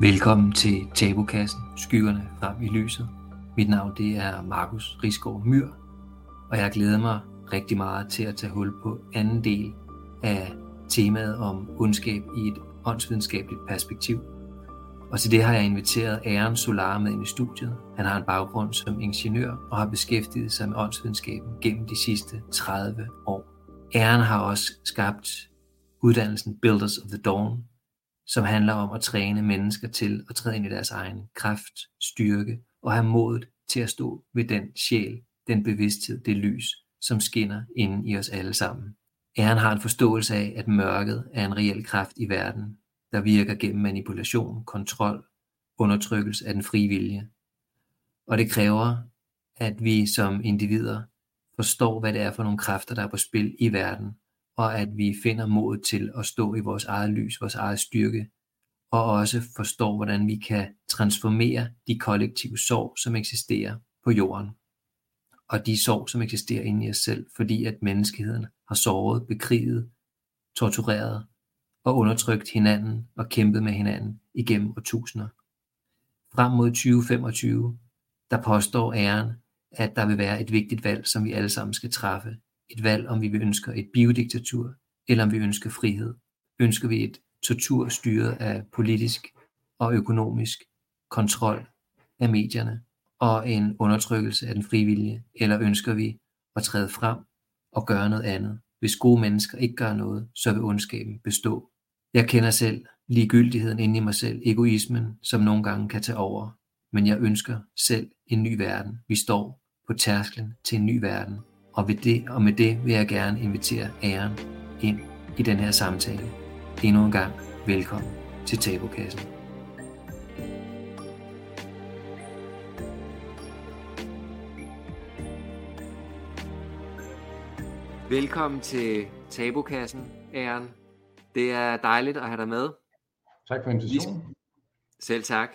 Velkommen til Tabukassen, skyggerne frem i lyset. Mit navn det er Markus Risgaard Myr, og jeg glæder mig rigtig meget til at tage hul på anden del af temaet om ondskab i et åndsvidenskabeligt perspektiv. Og til det har jeg inviteret Aaron Solar med ind i studiet. Han har en baggrund som ingeniør og har beskæftiget sig med åndsvidenskaben gennem de sidste 30 år. Aaron har også skabt uddannelsen Builders of the Dawn, som handler om at træne mennesker til at træde ind i deres egen kraft, styrke og have modet til at stå ved den sjæl, den bevidsthed, det lys, som skinner inde i os alle sammen. Æren har en forståelse af, at mørket er en reel kraft i verden, der virker gennem manipulation, kontrol, undertrykkelse af den frie vilje. Og det kræver, at vi som individer forstår, hvad det er for nogle kræfter, der er på spil i verden, og at vi finder mod til at stå i vores eget lys, vores eget styrke, og også forstår, hvordan vi kan transformere de kollektive sorg, som eksisterer på jorden, og de sorg, som eksisterer inde i os selv, fordi at menneskeheden har såret, bekriget, tortureret og undertrykt hinanden og kæmpet med hinanden igennem årtusinder. Frem mod 2025, der påstår æren, at der vil være et vigtigt valg, som vi alle sammen skal træffe et valg, om vi vil ønsker et biodiktatur, eller om vi ønsker frihed. Ønsker vi et tortur styret af politisk og økonomisk kontrol af medierne og en undertrykkelse af den frivillige, eller ønsker vi at træde frem og gøre noget andet? Hvis gode mennesker ikke gør noget, så vil ondskaben bestå. Jeg kender selv ligegyldigheden inde i mig selv, egoismen, som nogle gange kan tage over. Men jeg ønsker selv en ny verden. Vi står på tærsklen til en ny verden, og, ved det, og med det vil jeg gerne invitere æren ind i den her samtale. Endnu en gang velkommen til Tabukassen. Velkommen til Tabukassen, Æren. Det er dejligt at have dig med. Tak for invitationen. Selv tak.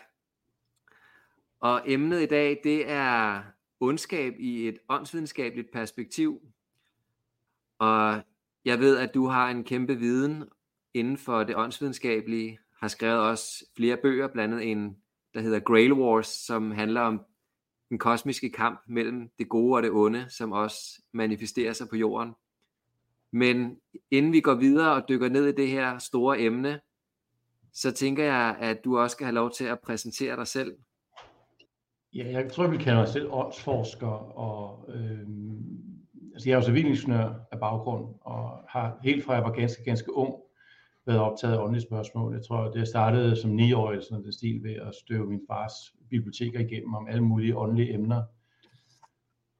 Og emnet i dag, det er ondskab i et åndsvidenskabeligt perspektiv. Og jeg ved, at du har en kæmpe viden inden for det åndsvidenskabelige, har skrevet også flere bøger, blandt andet en, der hedder Grail Wars, som handler om den kosmiske kamp mellem det gode og det onde, som også manifesterer sig på jorden. Men inden vi går videre og dykker ned i det her store emne, så tænker jeg, at du også skal have lov til at præsentere dig selv Ja, jeg tror, vi kalder os selv åndsforsker, og øh, altså jeg er jo civilingeniør af baggrund, og har helt fra jeg var ganske, ganske ung, været optaget af åndelige spørgsmål. Jeg tror, det startede som 9-årig, sådan den stil, ved at støve min fars biblioteker igennem om alle mulige åndelige emner.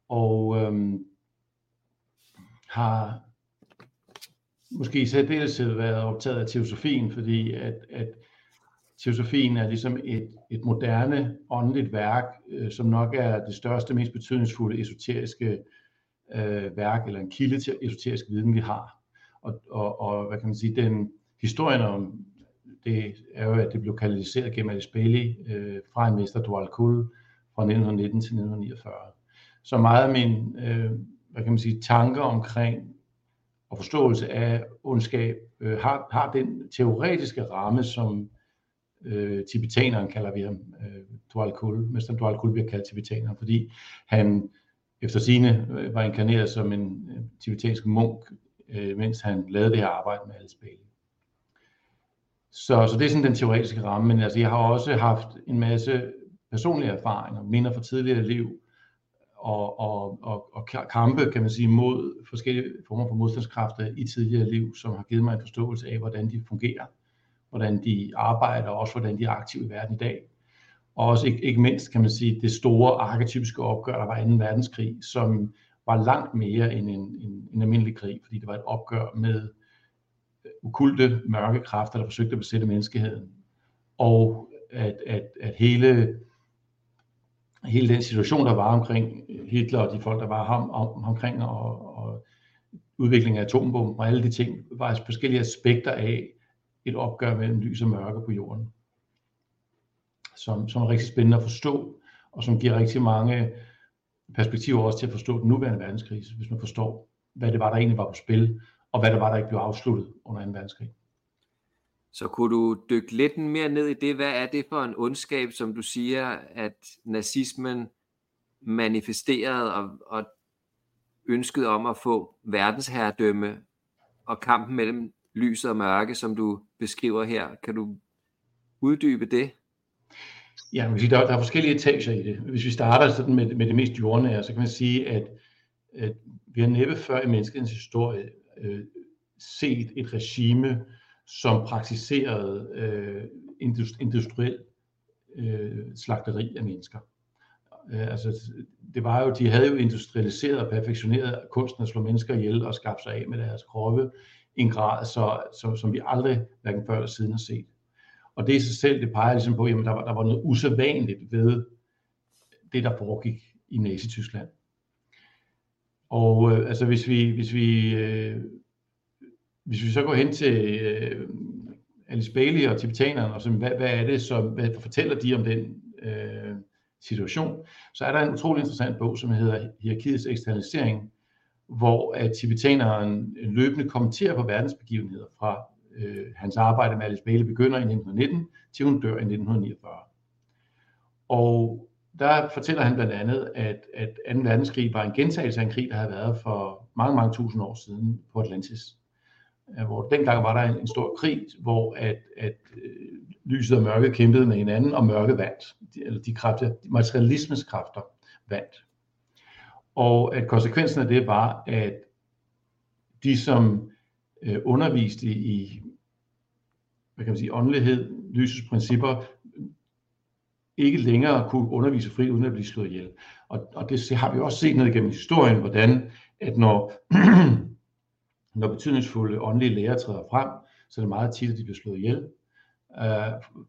Og øh, har måske i særdeleshed været optaget af teosofien, fordi at, at Teosofien er ligesom et, et moderne åndeligt værk, øh, som nok er det største, mest betydningsfulde esoteriske øh, værk, eller en kilde til esoterisk viden, vi har. Og, og, og hvad kan man sige, den historien om det er jo, at det blev kanaliseret gennem Alice Bailey øh, fra en mester Dual Kul fra 1919 til 1949. Så meget af min øh, hvad kan man sige, tanker omkring og forståelse af ondskab øh, har, har den teoretiske ramme, som øh, tibetaneren kalder vi ham, øh, Dwal Kul, Mester Dwal Kul bliver kaldt tibetaner, fordi han efter sine øh, var inkarneret som en øh, tibetansk munk, øh, mens han lavede det her arbejde med Alice Bailey. Så, så det er sådan den teoretiske ramme, men altså, jeg har også haft en masse personlige erfaringer, minder fra tidligere liv, og, og, og, og kampe, kan man sige, mod forskellige former for modstandskræfter i tidligere liv, som har givet mig en forståelse af, hvordan de fungerer hvordan de arbejder, og også hvordan de er aktive i verden i dag. Og også ikke, ikke mindst, kan man sige, det store arketypiske opgør, der var 2. verdenskrig, som var langt mere end en, en, en almindelig krig, fordi det var et opgør med øh, ukulte mørke kræfter, der forsøgte at besætte menneskeheden. Og at, at, at hele, hele den situation, der var omkring Hitler og de folk, der var ham, om, omkring, og, og udviklingen af atombomben og alle de ting, var forskellige aspekter af, et opgør mellem lys og mørke på jorden, som, som er rigtig spændende at forstå, og som giver rigtig mange perspektiver også til at forstå den nuværende verdenskrise, hvis man forstår, hvad det var, der egentlig var på spil, og hvad det var, der ikke blev afsluttet under 2. verdenskrig. Så kunne du dykke lidt mere ned i det? Hvad er det for en ondskab, som du siger, at nazismen manifesterede og, og ønsket om at få verdensherredømme og kampen mellem lys og mørke, som du beskriver her. Kan du uddybe det? Ja, man kan sige, der, der er forskellige etager i det. Hvis vi starter sådan med, med det mest jordnære, så kan man sige, at, at vi har næppe før i menneskets historie øh, set et regime, som praktiserede øh, industriel øh, slagteri af mennesker. Øh, altså, det var jo, de havde jo industrialiseret og perfektioneret kunsten at slå mennesker ihjel og skabe sig af med deres kroppe en grad, så, så, som vi aldrig, hverken før eller siden har set. Og det i sig selv, det peger ligesom på, at der var, der var noget usædvanligt ved det, der foregik i Nazi-Tyskland. Og øh, altså hvis vi, hvis vi, øh, hvis vi så går hen til øh, Alice Bailey og tibetanerne, og så, hvad, hvad er det, som, hvad fortæller de om den øh, situation, så er der en utrolig interessant bog, som hedder Hierarkiets eksternalisering, hvor at tibetaneren løbende kommenterer på verdensbegivenheder fra øh, hans arbejde med Alice Bailey begynder i 1919, til hun dør i 1949. Og der fortæller han blandt andet, at, at 2. verdenskrig var en gentagelse af en krig, der havde været for mange, mange tusind år siden på Atlantis. Øh, hvor dengang var der en, en stor krig, hvor at, at øh, lyset og mørket kæmpede med hinanden, og mørket vandt. De, eller de kræfter, de materialismens kræfter vandt. Og at konsekvensen af det var, at de, som øh, underviste i hvad kan man sige, åndelighed, lysets principper, ikke længere kunne undervise frit uden at blive slået ihjel. Og, og det har vi også set ned gennem historien, hvordan at når, når betydningsfulde åndelige lærer træder frem, så er det meget tit, at de bliver slået ihjel. Uh,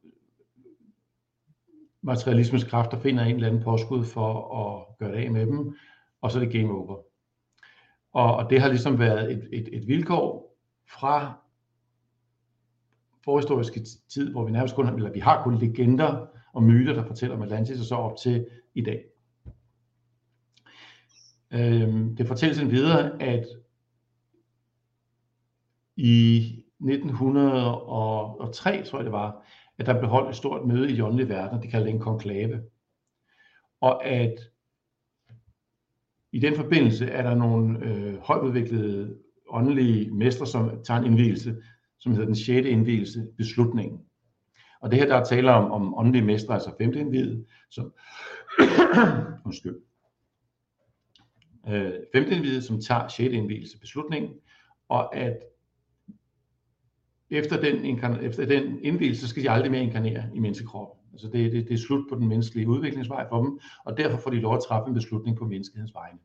materialismens kræfter finder en eller anden påskud for at gøre det af med dem, og så er det game over. Og, og det har ligesom været et, et, et vilkår fra forhistoriske tid, hvor vi nærmest kun eller vi har kun legender og myter, der fortæller om Atlantis, og så op til i dag. Øhm, det fortælles en videre, at i 1903, tror jeg det var, at der blev holdt et stort møde i de åndelige verden, det kalder en konklave. Og at i den forbindelse er der nogle øh, højudviklede åndelige mestre, som tager en indvielse, som hedder den sjette indvielse, beslutningen. Og det her, der er tale om, om åndelige mestre, altså femte indviet, som, undskyld, øh, femte indviet, som tager sjette indvielse beslutningen, og at efter den, efter den indvielse, så skal de aldrig mere inkarnere i menneskekroppen. Altså det, det, det er slut på den menneskelige udviklingsvej for dem, og derfor får de lov at træffe en beslutning på menneskehedens vegne.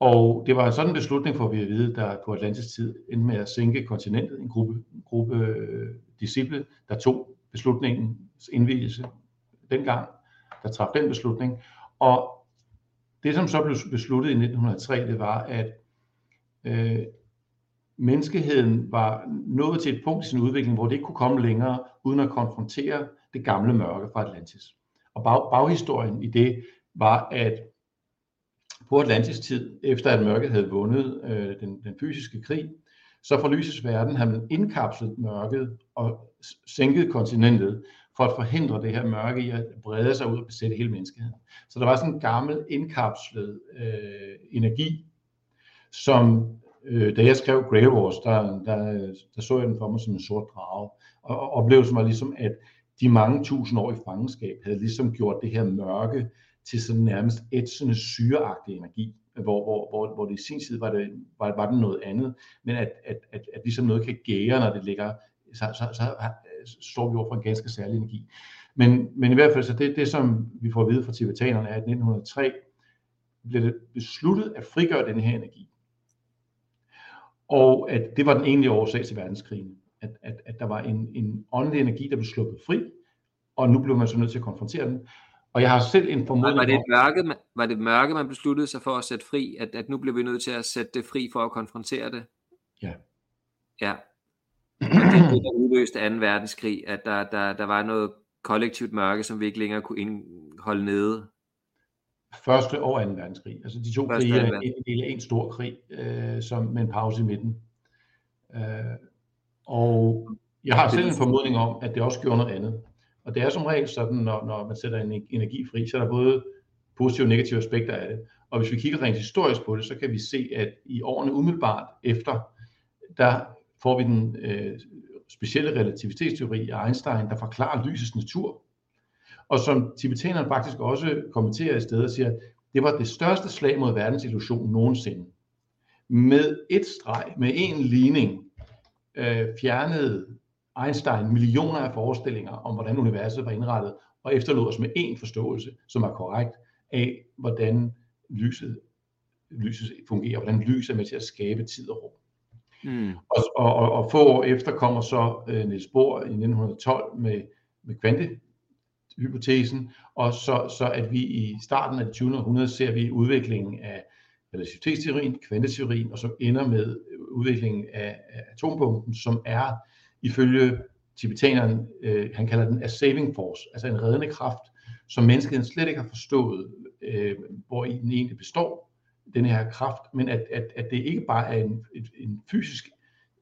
Og det var sådan en beslutning, for vi at vide, der på Atlantis tid endte med at sænke kontinentet. En gruppe, en gruppe øh, disciple, der tog beslutningens indvielse dengang, der træffede den beslutning. Og det, som så blev besluttet i 1903, det var, at øh, menneskeheden var nået til et punkt i sin udvikling, hvor det ikke kunne komme længere, uden at konfrontere det gamle mørke fra Atlantis. Og bag, baghistorien i det var, at på Atlantis tid, efter at mørket havde vundet øh, den, den fysiske krig, så fra lysets verden havde man indkapslet mørket og sænket kontinentet for at forhindre det her mørke i at brede sig ud og besætte hele menneskeheden. Så der var sådan en gammel indkapslet øh, energi, som øh, da jeg skrev Grey Wars, der, der, der så jeg den for mig som en sort drage. Og oplevelsen var ligesom, at de mange tusind år i fangenskab havde ligesom gjort det her mørke til sådan nærmest ætsende syreagtig energi, hvor, hvor, hvor, hvor det i sin tid var det, var, var det noget andet, men at, at, at, at ligesom noget kan gære, når det ligger, så, så, så, så står vi over for en ganske særlig energi. Men, men i hvert fald, så det, det som vi får at vide fra tibetanerne, er, at i 1903 blev det besluttet at frigøre den her energi. Og at det var den egentlige årsag til verdenskrigen. At, at, at der var en, en åndelig energi, der blev sluppet fri, og nu blev man så nødt til at konfrontere den. Og jeg har selv en formodning var det, et mørke, var det mørke, man besluttede sig for at sætte fri, at, at nu bliver vi nødt til at sætte det fri for at konfrontere det? Ja. Ja. Og det er det, der udløste 2. verdenskrig, at der, der, der var noget kollektivt mørke, som vi ikke længere kunne holde nede. Første og 2. verdenskrig. Altså de to krige er en del af en stor krig, øh, som, med en pause i midten. Øh, og Jeg har selv en formodning om, at det også gjorde noget andet. Og det er som regel sådan, når, når man sætter en energi fri, så er der både positive og negative aspekter af det. Og hvis vi kigger rent historisk på det, så kan vi se, at i årene umiddelbart efter, der får vi den øh, specielle relativitetsteori af Einstein, der forklarer lysets natur. Og som tibetanerne faktisk også kommenterer i stedet og siger, det var det største slag mod verdens illusion nogensinde. Med et streg, med en ligning, øh, fjernede Einstein millioner af forestillinger om, hvordan universet var indrettet, og efterlod os med én forståelse, som er korrekt, af hvordan lyset, lyset fungerer, hvordan lyset er med til at skabe tid og rum. Mm. Og, og, og, og få år efter kommer så uh, Niels Bohr i 1912 med, med kvantehypotesen, og så, så at vi i starten af det 20. århundrede ser vi udviklingen af relativitetsteorien, kvanteteorien, og som ender med udviklingen af, af atombomben, som er ifølge tibetaneren, øh, han kalder den a saving force, altså en reddende kraft, som menneskeheden slet ikke har forstået, øh, hvor i den egentlig består, den her kraft, men at, at, at det ikke bare er en, et, en fysisk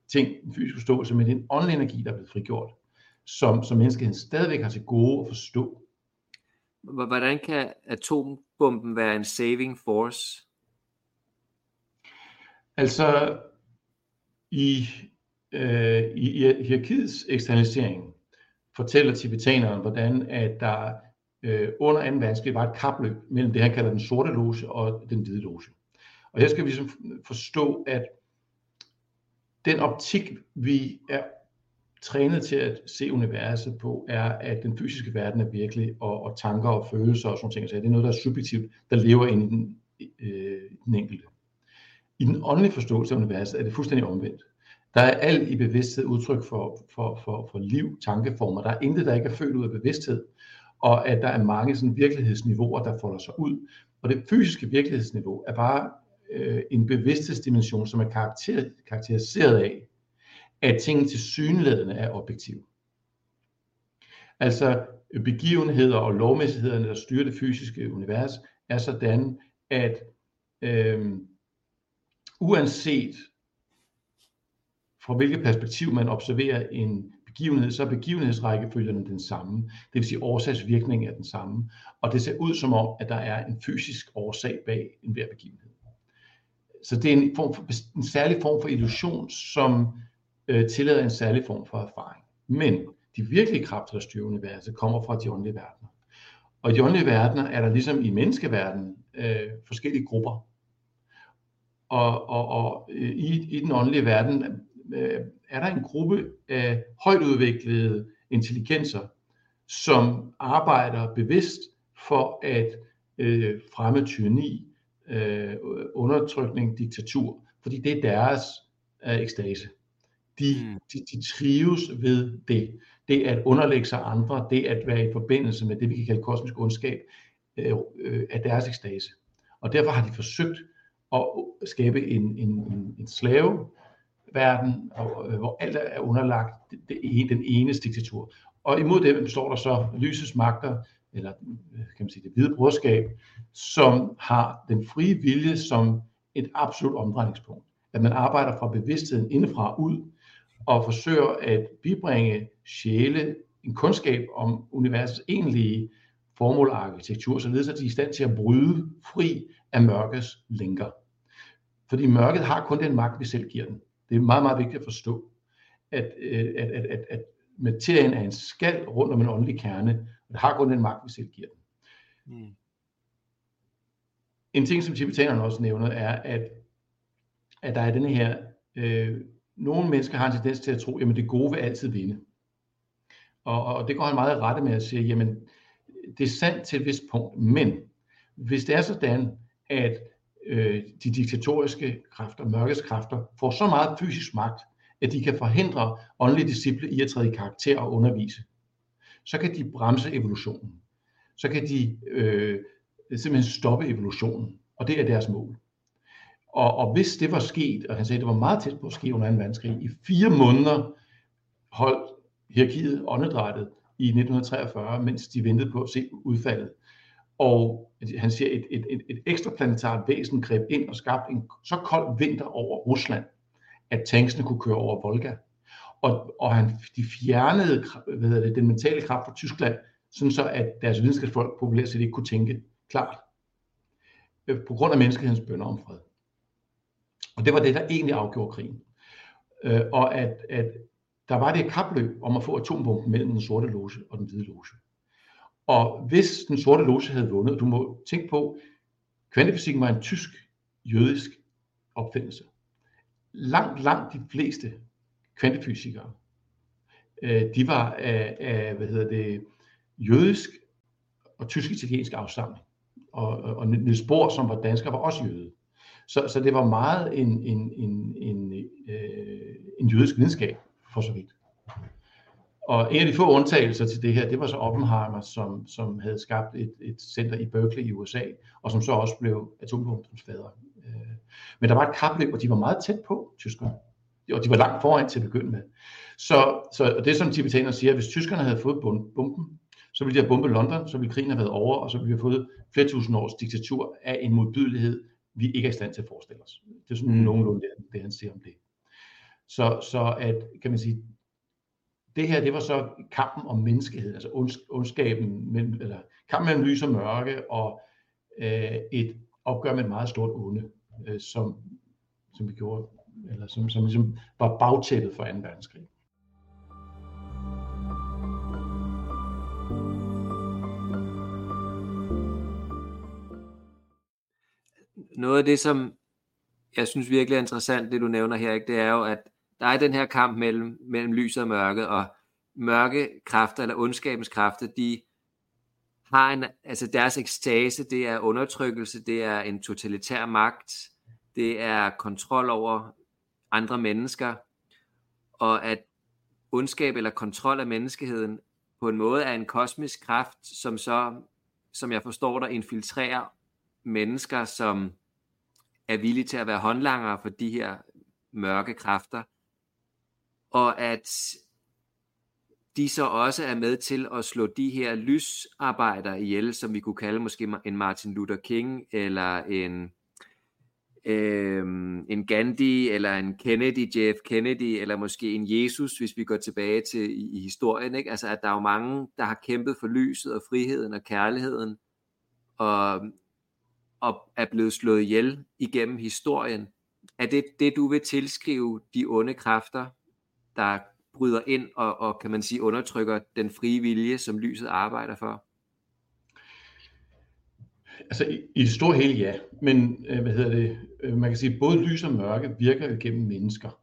ting, en fysisk forståelse, men en åndelig energi, der er blevet frigjort, som, som menneskeheden stadigvæk har til gode at forstå. Hvordan kan atombomben være en saving force? Altså, i, øh, i hierarkiets eksternalisering fortæller tibetaneren, hvordan at der øh, under 2. verdenskrig var et kapløb mellem det, han kalder den sorte loge og den hvide loge. Og her skal vi ligesom forstå, at den optik, vi er trænet til at se universet på, er, at den fysiske verden er virkelig, og, og tanker og følelser og sådan ting. Så det er noget, der er subjektivt, der lever inde øh, i den, øh, den enkelte. I den åndelige forståelse af universet er det fuldstændig omvendt. Der er alt i bevidsthed udtryk for, for, for, for liv, tankeformer. Der er intet, der ikke er født ud af bevidsthed og at der er mange sådan virkelighedsniveauer, der folder sig ud. Og det fysiske virkelighedsniveau er bare øh, en bevidsthedsdimension, som er karakter, karakteriseret af, at tingene til synlædende er objektive. Altså begivenheder og lovmæssighederne, der styrer det fysiske univers, er sådan, at øh, uanset fra hvilket perspektiv man observerer en begivenhed, så er begivenhedsrækkefølgen den samme. Det vil sige, årsagsvirkningen er den samme. Og det ser ud som om, at der er en fysisk årsag bag enhver begivenhed. Så det er en, form for, en særlig form for illusion, som øh, tillader en særlig form for erfaring. Men de virkelige kræfter, der styrer universet, kommer fra de åndelige verdener. Og i de åndelige verdener er der ligesom i menneskeverdenen øh, forskellige grupper. Og, og, og øh, i, i den åndelige verden øh, er der en gruppe af højt udviklede intelligenser, som arbejder bevidst for at øh, fremme tyranni, øh, undertrykning, diktatur, fordi det er deres øh, ekstase. De, mm. de, de trives ved det. Det at underlægge sig andre, det at være i forbindelse med det, vi kan kalde kosmisk ondskab, øh, øh, er deres ekstase. Og derfor har de forsøgt at skabe en, en, en, en slave, verden, og, øh, hvor alt er underlagt det, det, den eneste diktatur. Og imod det står der så lysets magter, eller øh, kan man sige det hvide brorskab, som har den frie vilje som et absolut omdrejningspunkt. At man arbejder fra bevidstheden indefra ud, og forsøger at bibringe sjæle en kundskab om universets egentlige formål og arkitektur, således at de er i stand til at bryde fri af mørkets lænker. Fordi mørket har kun den magt, vi selv giver den. Det er meget, meget vigtigt at forstå, at, øh, at, at, at, at materien er en skal rundt om en åndelig kerne, og det har kun den magt, vi selv giver den. Mm. En ting, som tibetanerne også nævner, er, at, at der er denne her, øh, nogle mennesker har en tendens til at tro, jamen det gode vil altid vinde. Og, og det går han meget rette med at sige, jamen det er sandt til et vist punkt, men hvis det er sådan, at øh, de diktatoriske kræfter, mørkets kræfter, får så meget fysisk magt, at de kan forhindre åndelige disciple i at træde i karakter og undervise. Så kan de bremse evolutionen. Så kan de øh, simpelthen stoppe evolutionen, og det er deres mål. Og, og hvis det var sket, og han sagde, at det var meget tæt på at ske under 2. verdenskrig, i fire måneder holdt hierarkiet åndedrættet i 1943, mens de ventede på at se udfaldet. Og han siger, et, et, et, et ekstraplanetart væsen greb ind og skabte en så kold vinter over Rusland, at tanksene kunne køre over Volga. Og, og han, de fjernede hvad hedder det, den mentale kraft fra Tyskland, sådan så at deres videnskabsfolk populært set ikke kunne tænke klart. Øh, på grund af menneskehedens bønder om fred. Og det var det, der egentlig afgjorde krigen. Øh, og at, at der var det et kapløb om at få atombomben mellem den sorte loge og den hvide loge. Og hvis den sorte loge havde vundet, du må tænke på, kvantefysikken var en tysk, jødisk opfindelse. Langt, langt de fleste kvantefysikere, øh, de var af, af hvad hedder det, jødisk og tysk-italiensk afstamning. Og, og, og Niels Bohr, som var dansker, var også jøde. Så, så det var meget en, en, en, en, øh, en jødisk videnskab, for så vidt. Og en af de få undtagelser til det her, det var så Oppenheimer, som, som havde skabt et, et center i Berkeley i USA, og som så også blev atombombens fader. Øh, men der var et kapløb, og de var meget tæt på, tyskerne. Og de var langt foran til at begynde med. Så, så og det er som tibetanerne siger, at hvis tyskerne havde fået bomben, så ville de have bombet London, så ville krigen have været over, og så ville vi have fået flere tusind års diktatur af en modbydelighed, vi ikke er i stand til at forestille os. Det er sådan mm. nogenlunde det, det, han siger om det. Så, så at, kan man sige, det her, det var så kampen om menneskeheden, altså ondsk, ondskaben, mellem, eller kampen mellem lys og mørke, og øh, et opgør med et meget stort onde, øh, som, som vi gjorde, eller som, som ligesom var bagtæppet for 2. verdenskrig. Noget af det, som jeg synes virkelig er interessant, det du nævner her, ikke, det er jo, at der er den her kamp mellem, mellem lys og mørke, og mørke kræfter, eller ondskabens kræfter, de har en, altså deres ekstase, det er undertrykkelse, det er en totalitær magt, det er kontrol over andre mennesker, og at ondskab eller kontrol af menneskeheden på en måde er en kosmisk kraft, som så, som jeg forstår der, infiltrerer mennesker, som er villige til at være håndlanger for de her mørke kræfter, og at de så også er med til at slå de her lysarbejdere ihjel, som vi kunne kalde måske en Martin Luther King, eller en, øh, en Gandhi, eller en Kennedy, JF Kennedy, eller måske en Jesus, hvis vi går tilbage til i, i historien. Ikke? Altså at der er jo mange, der har kæmpet for lyset og friheden og kærligheden, og, og er blevet slået ihjel igennem historien. Er det det, du vil tilskrive de onde kræfter, der bryder ind og, og kan man sige undertrykker den frie vilje, som lyset arbejder for? Altså i, i det store hele ja, men øh, hvad hedder det, øh, man kan sige, både lys og mørke virker gennem mennesker.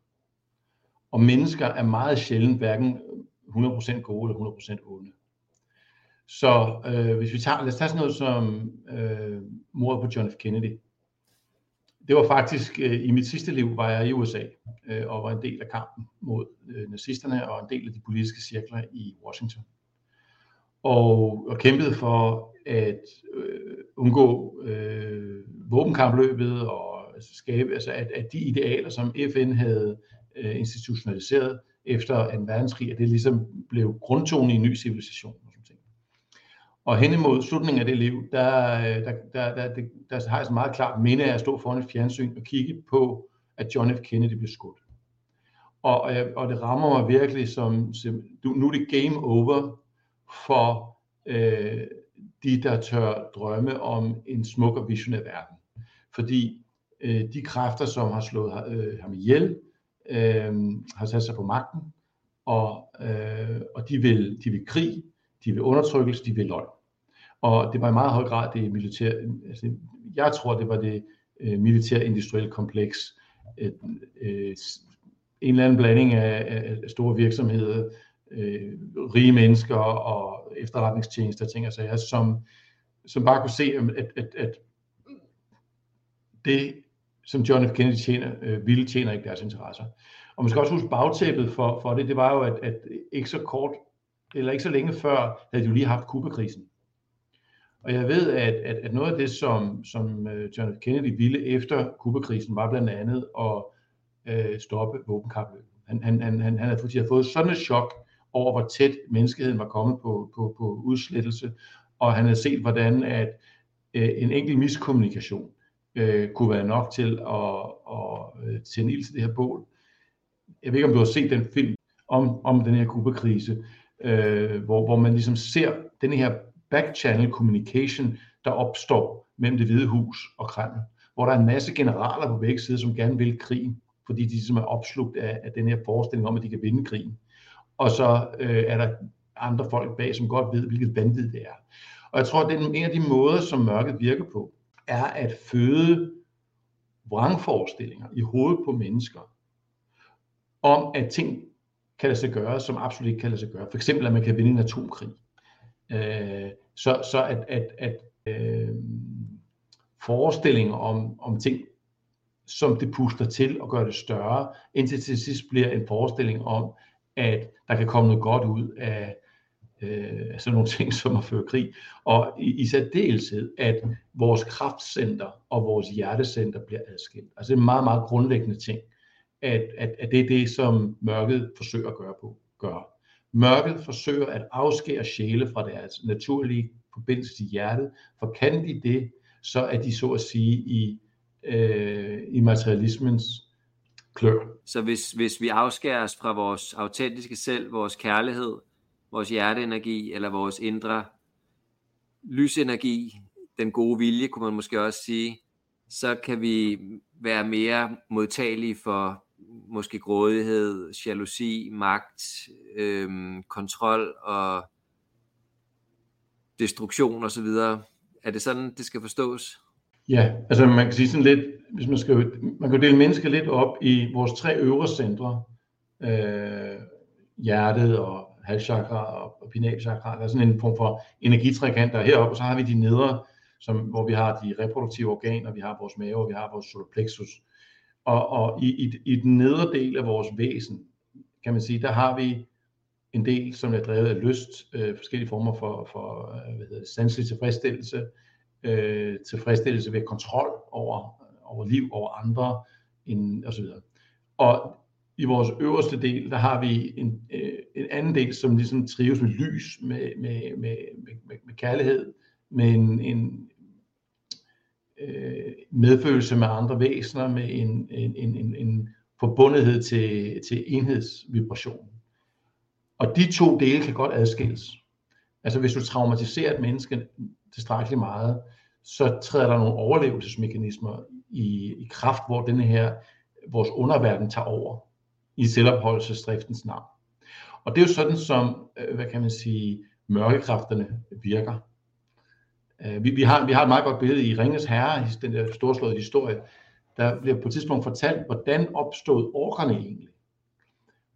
Og mennesker er meget sjældent hverken 100% gode eller 100% onde. Så øh, hvis vi tager, lad os tage sådan noget som øh, mordet på John F. Kennedy det var faktisk, øh, i mit sidste liv var jeg i USA, øh, og var en del af kampen mod øh, nazisterne, og en del af de politiske cirkler i Washington. Og, og kæmpede for at øh, undgå øh, våbenkampløbet, og altså, skabe, altså at, at de idealer, som FN havde øh, institutionaliseret efter en verdenskrig, at det ligesom blev grundtonen i en ny civilisation. Og og hen imod slutningen af det liv, der, øh, der, der, der, der, der har jeg så meget klart minde af at stå foran et fjernsyn og kigge på, at John F. Kennedy blev skudt. Og, øh, og det rammer mig virkelig som, som nu er det game over for øh, de, der tør drømme om en smuk og visionær verden. Fordi øh, de kræfter, som har slået øh, ham ihjel, øh, har sat sig på magten, og, øh, og de, vil, de vil krig, de vil undertrykkelse, de vil løgn. Og det var i meget høj grad det militær, altså, jeg tror, det var det øh, militær-industrielle kompleks. Et, øh, øh en eller anden blanding af, af store virksomheder, øh, rige mennesker og efterretningstjenester, ting og sager, som, som bare kunne se, at, at, at det, som John F. Kennedy tjener, øh, ville tjener ikke deres interesser. Og man skal også huske bagtæppet for, for det, det var jo, at, at ikke så kort, eller ikke så længe før, havde de jo lige haft Kuba-krisen. Og jeg ved, at, at, at noget af det, som, som øh, John F. Kennedy ville efter Kuba-krisen, var blandt andet at øh, stoppe våbenkapløbet. Han, han, han, han, han havde fået sådan et chok over, hvor tæt menneskeheden var kommet på, på, på udslettelse, og han havde set, hvordan at øh, en enkelt miskommunikation øh, kunne være nok til at, at, øh, at tænde ild til det her bål. Jeg ved ikke, om du har set den film, om, om den her Kubakrise, øh, hvor, hvor man ligesom ser den her back-channel communication, der opstår mellem det hvide hus og Kreml, hvor der er en masse generaler på begge sider, som gerne vil krigen, fordi de ligesom er opslugt af, af den her forestilling om, at de kan vinde krigen. Og så øh, er der andre folk bag, som godt ved, hvilket vanvid det er. Og jeg tror, at den, en af de måder, som mørket virker på, er at føde vrangforestillinger i hovedet på mennesker, om at ting kan lade sig gøre, som absolut ikke kan lade sig gøre. For eksempel, at man kan vinde en atomkrig. Øh, så, så at, at, at øh, forestillinger om, om ting, som det puster til og gør det større, indtil til sidst bliver en forestilling om, at der kan komme noget godt ud af øh, sådan nogle ting som at føre krig. Og i, i særdeleshed, at vores kraftcenter og vores hjertecenter bliver adskilt. Altså det er en meget, meget grundlæggende ting, at, at, at det er det, som mørket forsøger at gøre på. Gør. Mørket forsøger at afskære sjæle fra deres naturlige forbindelse til hjertet, for kan de det, så er de så at sige i, øh, i materialismens klør. Så hvis, hvis vi afskærer os fra vores autentiske selv, vores kærlighed, vores hjerteenergi eller vores indre lysenergi, den gode vilje, kunne man måske også sige, så kan vi være mere modtagelige for måske grådighed, jalousi, magt, øhm, kontrol og destruktion osv. Er det sådan, det skal forstås? Ja, altså man kan sige sådan lidt, hvis man skal, man kan dele mennesker lidt op i vores tre øvre centre, øh, hjertet og halschakra og pinalchakra, der er sådan en form for energitrækanter heroppe, og så har vi de nedre, som, hvor vi har de reproduktive organer, vi har vores mave, og vi har vores solar plexus. Og, og i, i, i den nedre del af vores væsen, kan man sige, der har vi en del, som er drevet af lyst, øh, forskellige former for, for øh, hvad hedder det, sanselig tilfredsstillelse, øh, tilfredsstillelse ved kontrol over, over liv, over andre, og så videre. Og i vores øverste del, der har vi en, øh, en anden del, som ligesom trives med lys, med, med, med, med, med kærlighed, med en, en øh, medfølelse med andre væsener, med en, en, en, en forbundethed til, til enhedsvibrationen. Og de to dele kan godt adskilles. Altså hvis du traumatiserer et menneske tilstrækkeligt meget, så træder der nogle overlevelsesmekanismer i, i kraft, hvor denne her, vores underverden tager over i selvopholdelsesdriftens navn. Og det er jo sådan, som, øh, hvad kan man sige, mørkekræfterne virker. Øh, vi, vi, har, vi har et meget godt billede i Ringes Herre, den der storslåede historie, der bliver på et tidspunkt fortalt, hvordan opstod orkerne egentlig.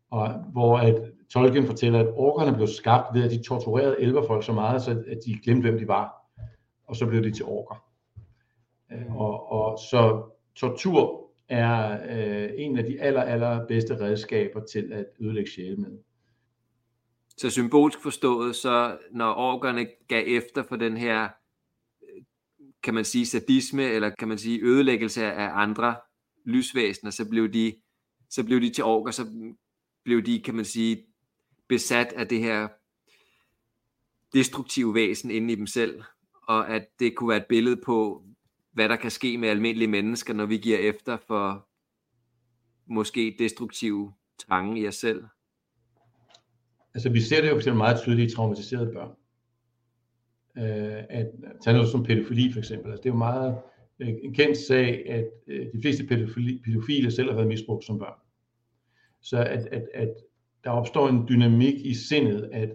Og hvor at Tolkien fortæller, at orkerne blev skabt ved, at de torturerede elverfolk så meget, så at de glemte, hvem de var. Og så blev de til orker. Øh, og, og så tortur er øh, en af de aller, aller bedste redskaber til at ødelægge sjæle med. Så symbolsk forstået, så når orkerne gav efter for den her, kan man sige sadisme, eller kan man sige ødelæggelse af andre lysvæsener, så blev de, så blev de til orker, så blev de, kan man sige, besat af det her destruktive væsen inde i dem selv, og at det kunne være et billede på, hvad der kan ske med almindelige mennesker, når vi giver efter for måske destruktive tange i os selv? Altså vi ser det jo for meget tydeligt i traumatiserede børn. Øh, at tage noget som pædofili for eksempel. Altså, det er jo meget øh, en kendt sag, at øh, de fleste pædofili, pædofile selv har været misbrugt som børn. Så at, at, at der opstår en dynamik i sindet, at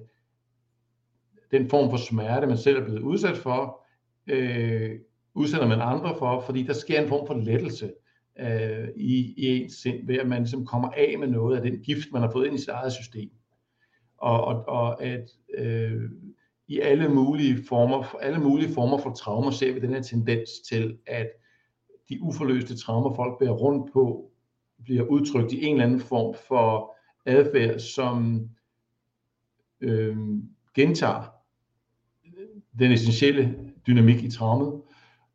den form for smerte, man selv er blevet udsat for, øh, udsætter man andre for, fordi der sker en form for lettelse øh, i, i ens sind, ved at man ligesom kommer af med noget af den gift, man har fået ind i sit eget system. Og, og, og at øh, i alle mulige former, alle mulige former for traumer ser vi den her tendens til, at de uforløste traumer, folk bærer rundt på, bliver udtrykt i en eller anden form for adfærd, som øh, gentager den essentielle dynamik i traumet,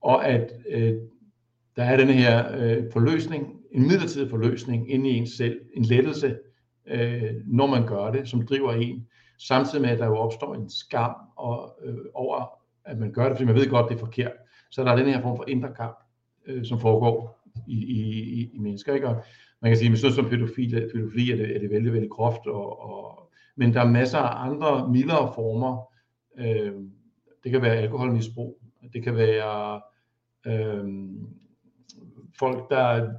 og at øh, der er den her øh, forløsning, en midlertidig forløsning inde i ens selv, en lettelse, øh, når man gør det, som driver en, samtidig med, at der jo opstår en skam og, øh, over, at man gør det, fordi man ved godt, det er forkert. Så der er den her form for indre kamp, øh, som foregår i, i, i, mennesker. Ikke? Og man kan sige, med sådan som pædofili, øh, pædofili er, det, er det vældig, vældig groft, og, og, men der er masser af andre mildere former. Øh, det kan være alkoholmisbrug, det kan være øh, folk, der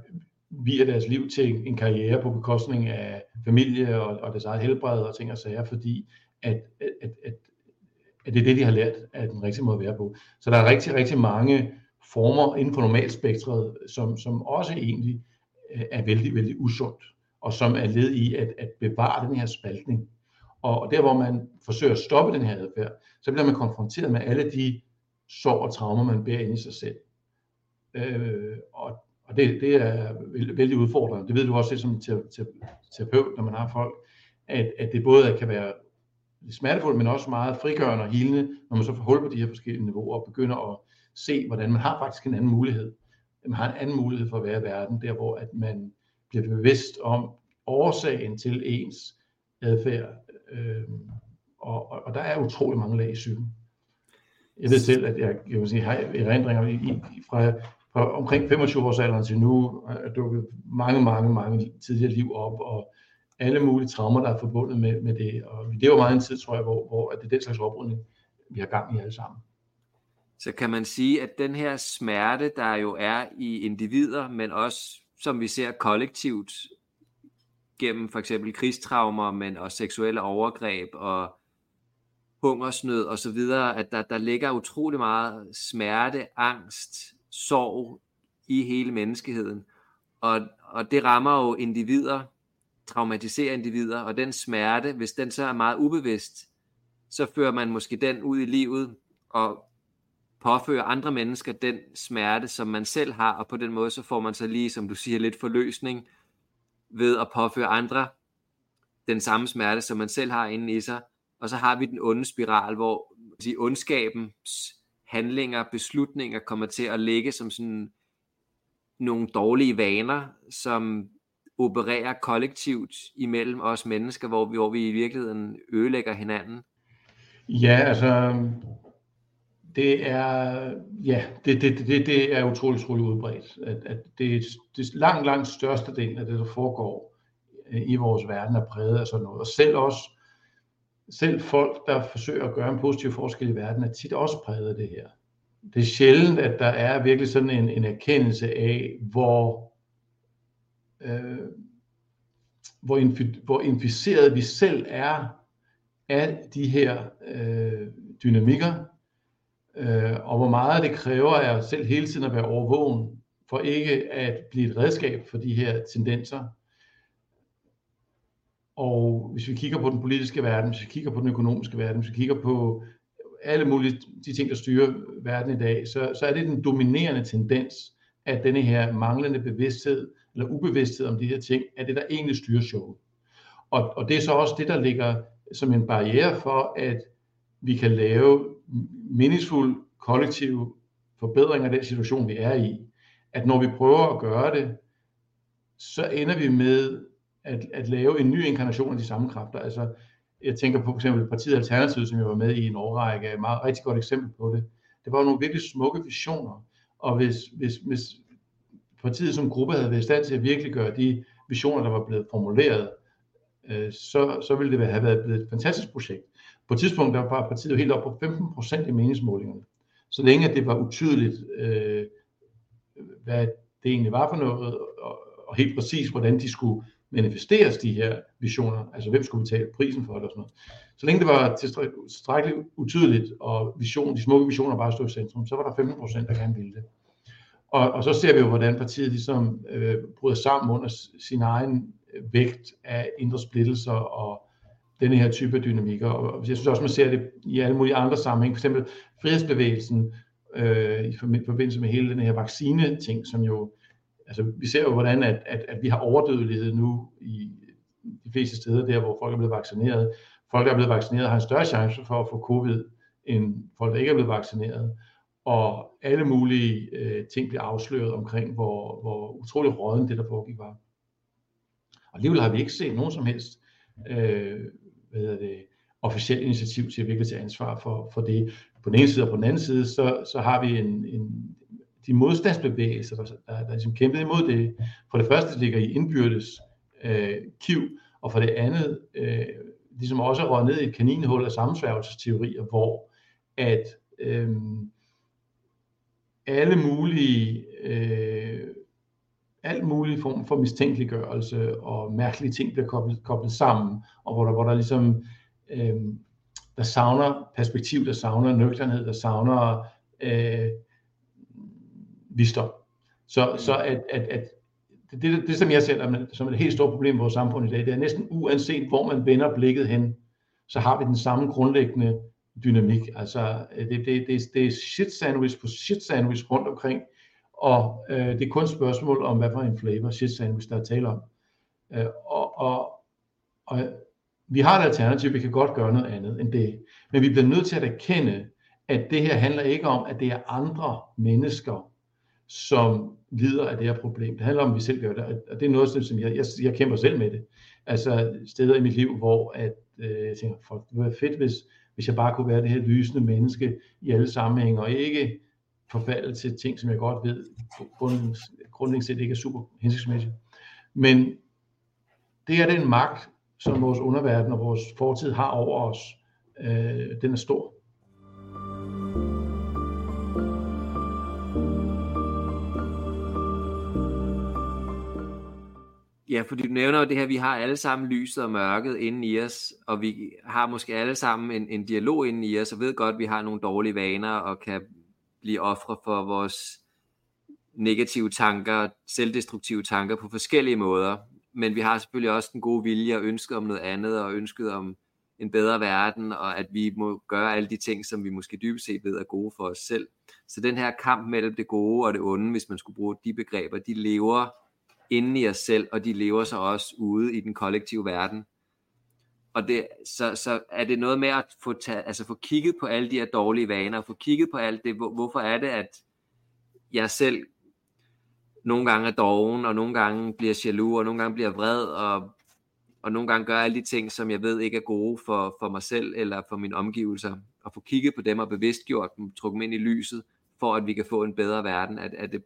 viger deres liv til en karriere på bekostning af familie og, og deres eget helbred og ting og sager, fordi at, at, at, at det er det, de har lært af den rigtige måde at være på. Så der er rigtig, rigtig mange former inden for normalspektret, som, som også egentlig øh, er vældig, vældig usundt, og som er led i at, at bevare den her spaltning. Og der, hvor man forsøger at stoppe den her adfærd, så bliver man konfronteret med alle de sorg og traumer, man bærer ind i sig selv. Øh, og og det, det er vældig udfordrende. Det ved du også som terapeut, når man har folk, at, at det både kan være smertefuldt, men også meget frigørende og helende, når man så får hul på de her forskellige niveauer og begynder at se, hvordan man har faktisk en anden mulighed. Man har en anden mulighed for at være i verden, der hvor at man bliver bevidst om årsagen til ens adfærd. Øh, og, og, og der er utrolig mange lag i psyken. Jeg ved selv, at jeg, jeg vil sige, har erindringer i, i, fra fra omkring 25 års alderen til nu er dukket mange, mange, mange tidligere liv op, og alle mulige traumer, der er forbundet med, med det. Og det var meget en tid, tror jeg, hvor, hvor det er den slags oprydning, vi har gang i alle sammen. Så kan man sige, at den her smerte, der jo er i individer, men også som vi ser kollektivt gennem for eksempel krigstraumer, men også seksuelle overgreb og hungersnød og så videre, at der, der ligger utrolig meget smerte, angst, sorg i hele menneskeheden. Og, og det rammer jo individer, traumatiserer individer, og den smerte, hvis den så er meget ubevidst, så fører man måske den ud i livet og påfører andre mennesker den smerte, som man selv har, og på den måde så får man så lige, som du siger, lidt forløsning ved at påføre andre den samme smerte, som man selv har inde i sig. Og så har vi den onde spiral, hvor sige, ondskabens handlinger, beslutninger kommer til at ligge som sådan nogle dårlige vaner, som opererer kollektivt imellem os mennesker, hvor vi, hvor vi i virkeligheden ødelægger hinanden? Ja, altså det er ja, det, det, det, det er utroligt, utroligt udbredt. At, at det, det langt, langt største del af det, der foregår øh, i vores verden, er præget af sådan noget. Og selv også selv folk, der forsøger at gøre en positiv forskel i verden, er tit også præget af det her. Det er sjældent, at der er virkelig sådan en, en erkendelse af, hvor, øh, hvor, infi, hvor inficeret vi selv er af de her øh, dynamikker, øh, og hvor meget det kræver af os selv hele tiden at være overvågen, for ikke at blive et redskab for de her tendenser. Og hvis vi kigger på den politiske verden, hvis vi kigger på den økonomiske verden, hvis vi kigger på alle mulige de ting, der styrer verden i dag, så, så er det den dominerende tendens, at denne her manglende bevidsthed, eller ubevidsthed om de her ting, er det, der egentlig styrer showet. Og, og det er så også det, der ligger som en barriere for, at vi kan lave meningsfuld kollektiv forbedring af den situation, vi er i. At når vi prøver at gøre det, så ender vi med at, at lave en ny inkarnation af de samme kræfter. Altså, jeg tænker på for eksempel partiet Alternativet, som jeg var med i en årrække, er et meget rigtig godt eksempel på det. Det var nogle virkelig smukke visioner, og hvis, hvis, hvis partiet som gruppe havde været i stand til at virkelig gøre de visioner, der var blevet formuleret, øh, så, så ville det have været blevet et fantastisk projekt. På et tidspunkt der var partiet helt op på 15 procent i meningsmålingerne. Så længe det var utydeligt, øh, hvad det egentlig var for noget, og, og helt præcis, hvordan de skulle manifesteres de her visioner, altså hvem skulle betale prisen for det og sådan noget. Så længe det var tilstrækkeligt utydeligt, og vision, de smukke visioner bare stod i centrum, så var der 15 procent, der gerne ville det. Og, og så ser vi jo, hvordan partiet ligesom øh, bryder sammen under sin egen øh, vægt af indre splittelser og denne her type dynamikker. Og jeg synes også, man ser det i alle mulige andre sammenhæng. For eksempel frihedsbevægelsen øh, i forbindelse med hele den her vaccine-ting, som jo altså, vi ser jo, hvordan at, at, at vi har overdødelighed nu i de fleste steder der, hvor folk er blevet vaccineret. Folk, der er blevet vaccineret, har en større chance for at få covid, end folk, der ikke er blevet vaccineret. Og alle mulige øh, ting bliver afsløret omkring, hvor, hvor utrolig råden det, der foregik, var. Og alligevel har vi ikke set nogen som helst øh, hvad hedder det, officielt initiativ til at virkelig tage ansvar for, for det. På den ene side og på den anden side, så, så har vi en, en de modstandsbevægelser, der, der, der ligesom kæmpede imod det, for det første ligger i indbyrdes øh, kiv, og for det andet øh, ligesom også røget ned i et kaninhul af sammensværgelsesteorier, hvor at øh, alle mulige øh, alt mulige form for mistænkeliggørelse og mærkelige ting bliver koblet, koblet sammen, og hvor der, hvor der ligesom øh, der savner perspektiv, der savner nøgternhed, der savner øh, visdom. Så, så at, at, at det, det, det, som jeg ser som et helt stort problem i vores samfund i dag, det er næsten uanset, hvor man vender blikket hen, så har vi den samme grundlæggende dynamik. Altså, det, det, det, det er shit sandwich på shit sandwich rundt omkring, og øh, det er kun et spørgsmål om, hvad for en flavor shit sandwich, der er tale om. Øh, og, og, og vi har et alternativ, vi kan godt gøre noget andet end det. Men vi bliver nødt til at erkende, at det her handler ikke om, at det er andre mennesker, som lider af det her problem. Det handler om, at vi selv gør det, og det er noget, som jeg, jeg, jeg kæmper selv med det. Altså steder i mit liv, hvor at, øh, jeg tænker, folk, det ville være fedt, hvis, hvis jeg bare kunne være det her lysende menneske i alle sammenhænge, og ikke forfalde til ting, som jeg godt ved, grundlæggende set ikke er super hensigtsmæssigt. Men det er den magt, som vores underverden og vores fortid har over os. Øh, den er stor. Ja, fordi du nævner jo det her, vi har alle sammen lyset og mørket inden i os, og vi har måske alle sammen en, en dialog inden i os, og ved godt, at vi har nogle dårlige vaner, og kan blive ofre for vores negative tanker, selvdestruktive tanker på forskellige måder. Men vi har selvfølgelig også den gode vilje og ønsket om noget andet, og ønsket om en bedre verden, og at vi må gøre alle de ting, som vi måske dybest set ved er gode for os selv. Så den her kamp mellem det gode og det onde, hvis man skulle bruge de begreber, de lever inde i os selv, og de lever sig også ude i den kollektive verden. Og det, så, så er det noget med at få, taget, altså få kigget på alle de her dårlige vaner, få kigget på alt det, hvor, hvorfor er det, at jeg selv nogle gange er doven, og nogle gange bliver jaloux, og nogle gange bliver vred, og, og nogle gange gør alle de ting, som jeg ved ikke er gode for, for mig selv eller for mine omgivelser, og få kigget på dem og bevidstgjort dem, trukket dem ind i lyset, for at vi kan få en bedre verden. Er, er, det,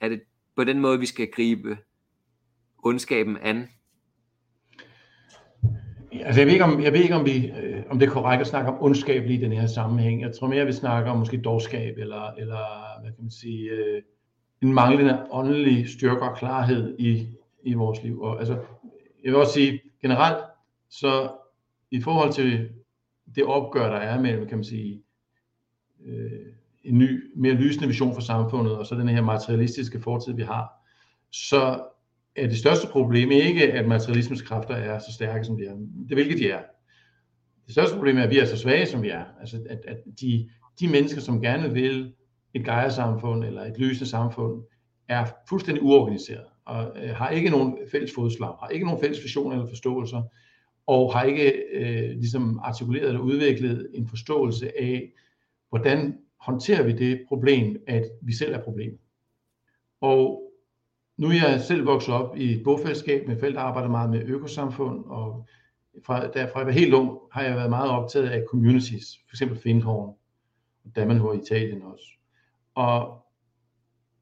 er det på den måde, vi skal gribe ondskaben an? Altså jeg ved ikke, om, jeg ved ikke, om, vi, øh, om det er korrekt at snakke om ondskab lige i den her sammenhæng. Jeg tror mere, vi snakker om måske dårskab, eller, eller hvad kan man sige, øh, en manglende åndelig styrke og klarhed i, i vores liv. Og, altså, jeg vil også sige generelt, så i forhold til det opgør, der er mellem, kan man sige, øh, en ny, mere lysende vision for samfundet, og så den her materialistiske fortid, vi har, så er det største problem ikke, at materialismens kræfter er så stærke, som de er. Det hvilket de er. Det største problem er, at vi er så svage, som vi er. Altså, at, at de, de mennesker, som gerne vil et Gaia-samfund eller et lysende samfund, er fuldstændig uorganiseret og øh, har ikke nogen fælles fodslag, har ikke nogen fælles visioner eller forståelser, og har ikke øh, ligesom artikuleret eller udviklet en forståelse af, hvordan håndterer vi det problem, at vi selv er problemet. Og nu er jeg selv vokset op i et bofællesskab med forældre, arbejder meget med økosamfund, og fra, derfra jeg var helt ung, har jeg været meget optaget af communities, for eksempel Findhorn, og Damanhor i Italien også. Og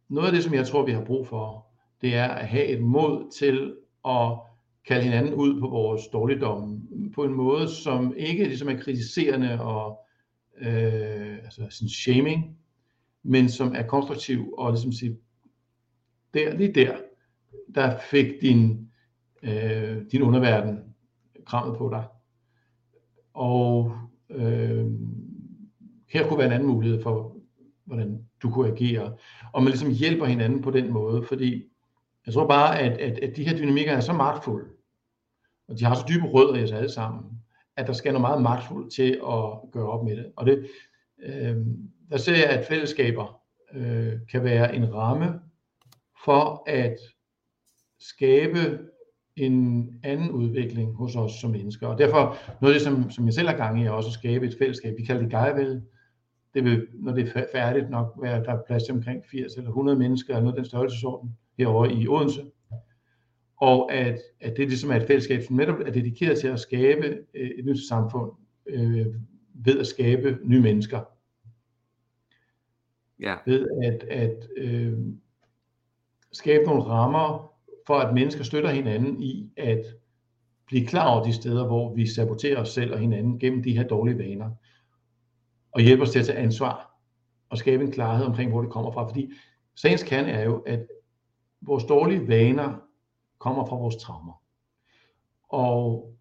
noget af det, som jeg tror, vi har brug for, det er at have et mod til at kalde hinanden ud på vores dårligdomme, på en måde, som ikke ligesom er kritiserende og øh, altså sin shaming, men som er konstruktiv og ligesom sige, der, lige der, der fik din, øh, din underverden krammet på dig. Og øh, her kunne være en anden mulighed for, hvordan du kunne agere. Og man ligesom hjælper hinanden på den måde, fordi jeg tror bare, at, at, at de her dynamikker er så magtfulde, og de har så dybe rødder i os alle sammen, at der skal noget meget magtfuldt til at gøre op med det. Og det, øh, der ser jeg, at fællesskaber øh, kan være en ramme for at skabe en anden udvikling hos os som mennesker. Og derfor, noget af det, som, som jeg selv har gang i, er også at skabe et fællesskab. Vi kalder det Gaiavel. Det vil, når det er færdigt, nok være, der er plads til omkring 80 eller 100 mennesker, eller noget af den størrelsesorden, herovre i Odense. Og at, at det ligesom er et fællesskab, som netop er dedikeret til at skabe øh, et nyt samfund øh, ved at skabe nye mennesker. Ja. Ved at, at øh, skabe nogle rammer for, at mennesker støtter hinanden i at blive klar over de steder, hvor vi saboterer os selv og hinanden gennem de her dårlige vaner. Og hjælpe os til at tage ansvar og skabe en klarhed omkring, hvor det kommer fra. Fordi sagens kerne er jo, at vores dårlige vaner kommer fra vores traumer. Og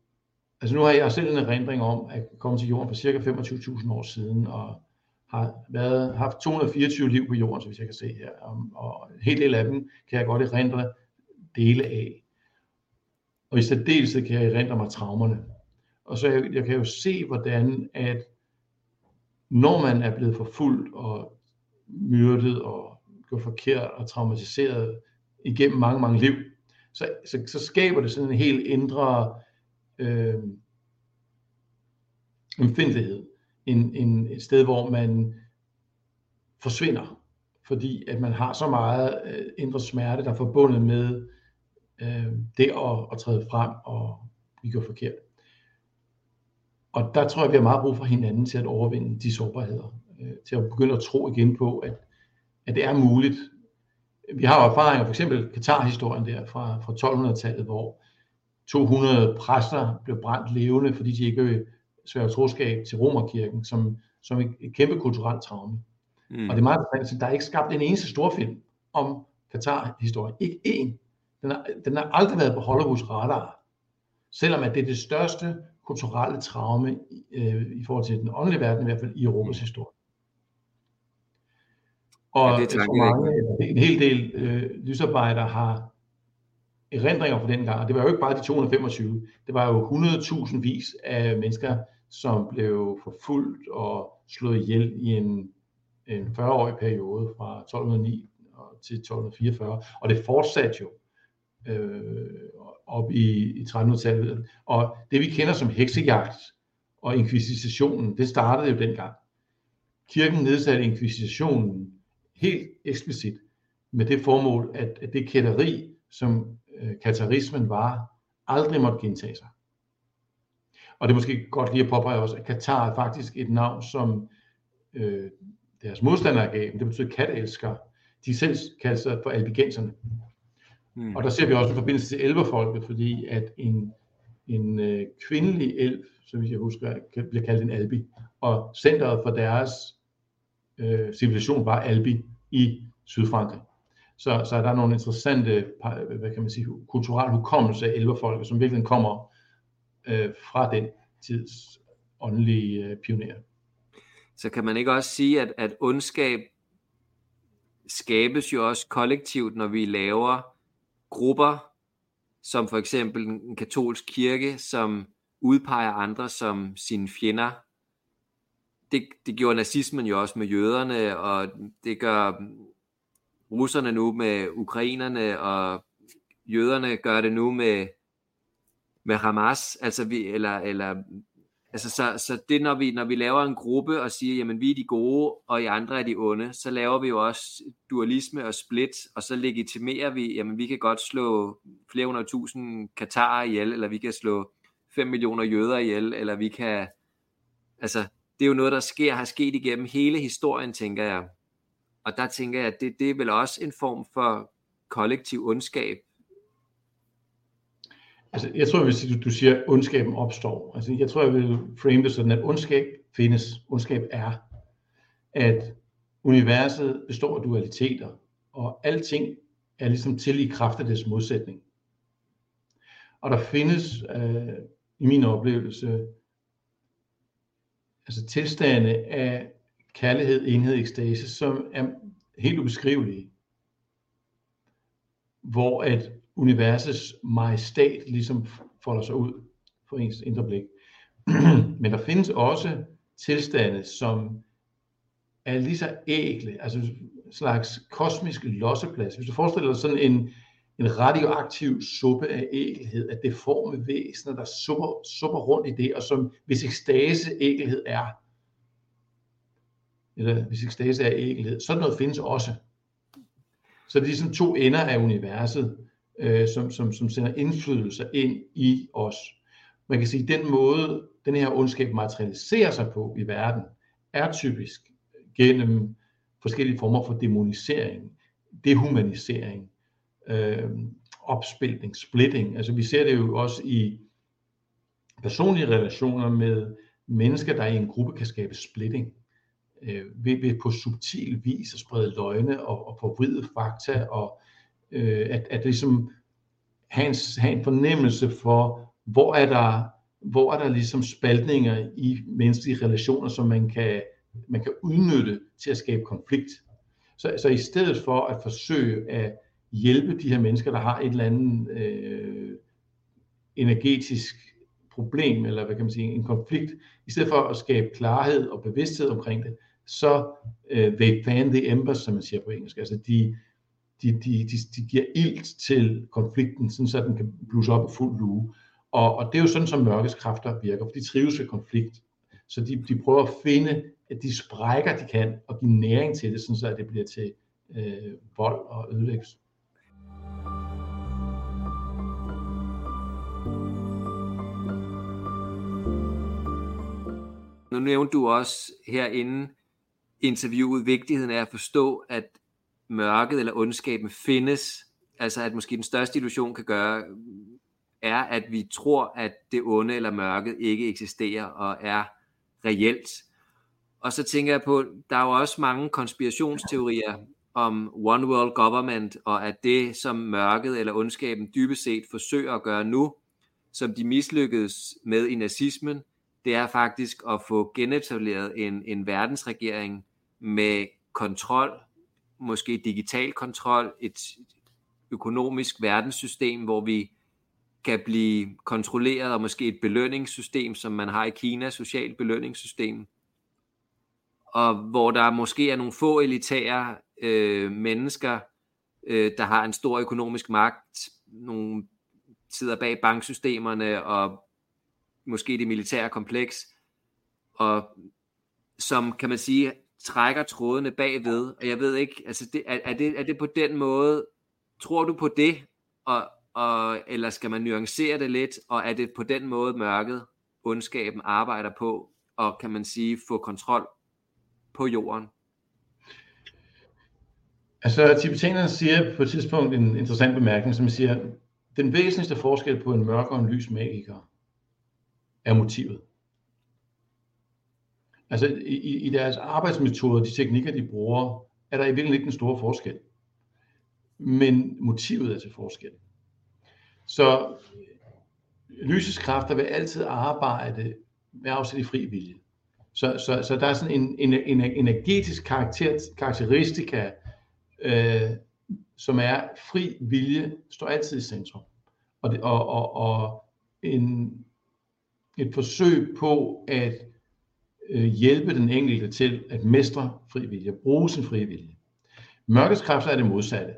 altså nu har jeg selv en erindring om at komme til jorden for cirka 25.000 år siden, og har været, haft 224 liv på jorden, så hvis jeg kan se her, og, og en hel del af dem kan jeg godt erindre dele af. Og i særdeleshed kan jeg erindre mig traumerne. Og så jeg, jeg kan jo se, hvordan at når man er blevet forfulgt og myrdet og gjort forkert og traumatiseret igennem mange, mange liv, så, så, så skaber det sådan en helt indre øh, empfindelighed. En, en, et sted, hvor man forsvinder, fordi at man har så meget øh, indre smerte, der er forbundet med øh, det at, at træde frem og vi gør forkert. Og der tror jeg, vi har meget brug for hinanden til at overvinde de sårbarheder. Øh, til at begynde at tro igen på, at, at det er muligt. Vi har jo erfaringer, for eksempel Katar-historien der fra, fra 1200-tallet, hvor 200 præster blev brændt levende, fordi de ikke svære troskab til Romerkirken, som, som et, et kæmpe kulturelt traume. Mm. Og det er meget interessant, der er ikke skabt en eneste storfilm om Katar-historien. Ikke én. Den har, den har aldrig været på Hollywoods radar. Selvom at det er det største kulturelle traume øh, i forhold til den åndelige verden, i hvert fald i Europas historie. Og ja, det er mange, en hel del øh, lysarbejdere har erindringer fra den gang, og det var jo ikke bare de 225, det var jo 100.000 vis af mennesker, som blev forfulgt og slået ihjel i en, en 40-årig periode fra 1209 til 1244, og det fortsatte jo øh, op i, i 1300-tallet. Og det vi kender som heksejagt og inkvisitionen, det startede jo dengang. Kirken nedsatte inkvisitionen helt eksplicit med det formål, at, at det kætteri, som øh, katarismen var, aldrig måtte gentage sig. Og det er måske godt lige at påpege også, at Katar er faktisk et navn, som øh, deres modstandere gav, det betyder kattelsker. De selv kaldte sig for albigenserne. Mm. Og der ser vi også en forbindelse til elverfolket, fordi at en, en øh, kvindelig så hvis jeg husker, bliver kaldt en albi, og centret for deres øh, civilisation var Albi i Sydfrankrig. Så, så der er nogle interessante, hvad kan man sige, kulturelle hukommelse af elverfolket, som virkelig kommer øh, fra den tids åndelige øh, pionerer. Så kan man ikke også sige, at, at ondskab skabes jo også kollektivt, når vi laver grupper, som for eksempel en katolsk kirke, som udpeger andre som sine fjender. Det, det gjorde nazismen jo også med jøderne, og det gør russerne nu med ukrainerne, og jøderne gør det nu med, med Hamas, altså vi, eller, eller Altså, så, så det, når vi, når vi laver en gruppe og siger, jamen vi er de gode, og I andre er de onde, så laver vi jo også dualisme og split, og så legitimerer vi, jamen vi kan godt slå flere hundrede tusind katarer ihjel, eller vi kan slå 5 millioner jøder ihjel, eller vi kan, altså det er jo noget, der sker, har sket igennem hele historien, tænker jeg. Og der tænker jeg, at det, det er vel også en form for kollektiv ondskab, Altså, jeg tror, hvis du, du siger, at ondskaben opstår. Altså, jeg tror, jeg vil frame det sådan, at ondskab findes. Ondskab er, at universet består af dualiteter, og alting er ligesom til i kraft af dets modsætning. Og der findes, øh, i min oplevelse, altså tilstande af kærlighed, enhed, ekstase, som er helt ubeskrivelige. Hvor at universets majestat ligesom folder sig ud for ens indre blik. Men der findes også tilstande, som er lige så ægle, altså en slags kosmisk losseplads. Hvis du forestiller dig sådan en, en radioaktiv suppe af ægelhed, at det forme væsener, der supper, supper rundt i det, og som hvis ekstase ægelhed er, eller hvis ekstase er ægelhed, sådan noget findes også. Så det er ligesom to ender af universet, øh, som, som, som sender indflydelse ind i os. Man kan sige, at den måde, den her ondskab materialiserer sig på i verden, er typisk gennem forskellige former for demonisering, dehumanisering, øh, opspiltning, splitting. Altså vi ser det jo også i personlige relationer med mennesker, der i en gruppe kan skabe splitting. Øh, ved, ved på subtil vis at sprede løgne og, og forvride fakta, og øh, at, at ligesom have en, have en fornemmelse for, hvor er der, hvor er der ligesom spaltninger i menneskelige relationer, som man kan, man kan udnytte til at skabe konflikt. Så, så i stedet for at forsøge at hjælpe de her mennesker, der har et eller andet øh, energetisk problem, eller hvad kan man sige, en konflikt, i stedet for at skabe klarhed og bevidsthed omkring det, så øh, they fan the embers, som man siger på engelsk. Altså de, de, de, de, de giver ilt til konflikten, sådan så den kan blusse op i fuld lue. Og, og det er jo sådan, som mørkets kræfter virker, for de trives ved konflikt. Så de, de prøver at finde at de sprækker, de kan, og give næring til det, sådan så det bliver til øh, vold og ødelæggelse. Nu nævnte du også herinde interviewet vigtigheden af at forstå, at mørket eller ondskaben findes. Altså at måske den største illusion kan gøre, er at vi tror, at det onde eller mørket ikke eksisterer og er reelt. Og så tænker jeg på, der er jo også mange konspirationsteorier om One World Government, og at det, som mørket eller ondskaben dybest set forsøger at gøre nu, som de mislykkedes med i nazismen, det er faktisk at få genetableret en, en verdensregering med kontrol, måske digital kontrol, et økonomisk verdenssystem, hvor vi kan blive kontrolleret, og måske et belønningssystem, som man har i Kina, socialt belønningssystem, og hvor der måske er nogle få elitære øh, mennesker, øh, der har en stor økonomisk magt, nogle sidder bag banksystemerne og måske det militære kompleks, og som kan man sige trækker trådene bagved, og jeg ved ikke, altså det, er, er, det, er det på den måde, tror du på det, og, og, eller skal man nuancere det lidt, og er det på den måde mørket, ondskaben arbejder på, og kan man sige, få kontrol på jorden? Altså, tibetanerne siger på et tidspunkt en interessant bemærkning, som siger, den væsentligste forskel på en mørk og en lys magiker er motivet. Altså, i, i deres arbejdsmetoder, de teknikker, de bruger, er der i virkeligheden ikke en stor forskel. Men motivet er til forskel. Så lysets kræfter vil altid arbejde med afsæt i fri vilje. Så, så, så der er sådan en, en, en energetisk karakter, karakteristika, øh, som er fri vilje, står altid i centrum. Og, det, og, og, og en, et forsøg på at øh, hjælpe den enkelte til at mestre fri vilje, bruge sin fri vilje. Mørkets kræfter er det modsatte.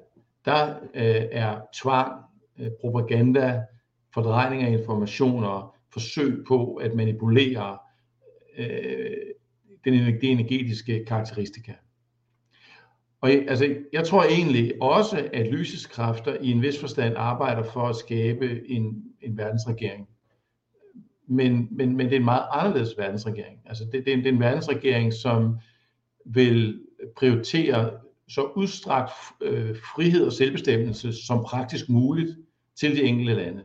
Der øh, er tvang, øh, propaganda, fordrejning af informationer, forsøg på at manipulere øh, den, de energetiske karakteristika. Og altså, jeg tror egentlig også, at lysets kræfter i en vis forstand arbejder for at skabe en, en verdensregering. Men, men, men det er en meget anderledes verdensregering. Altså det, det, er en, det er en verdensregering, som vil prioritere så udstrakt øh, frihed og selvbestemmelse som praktisk muligt til de enkelte lande.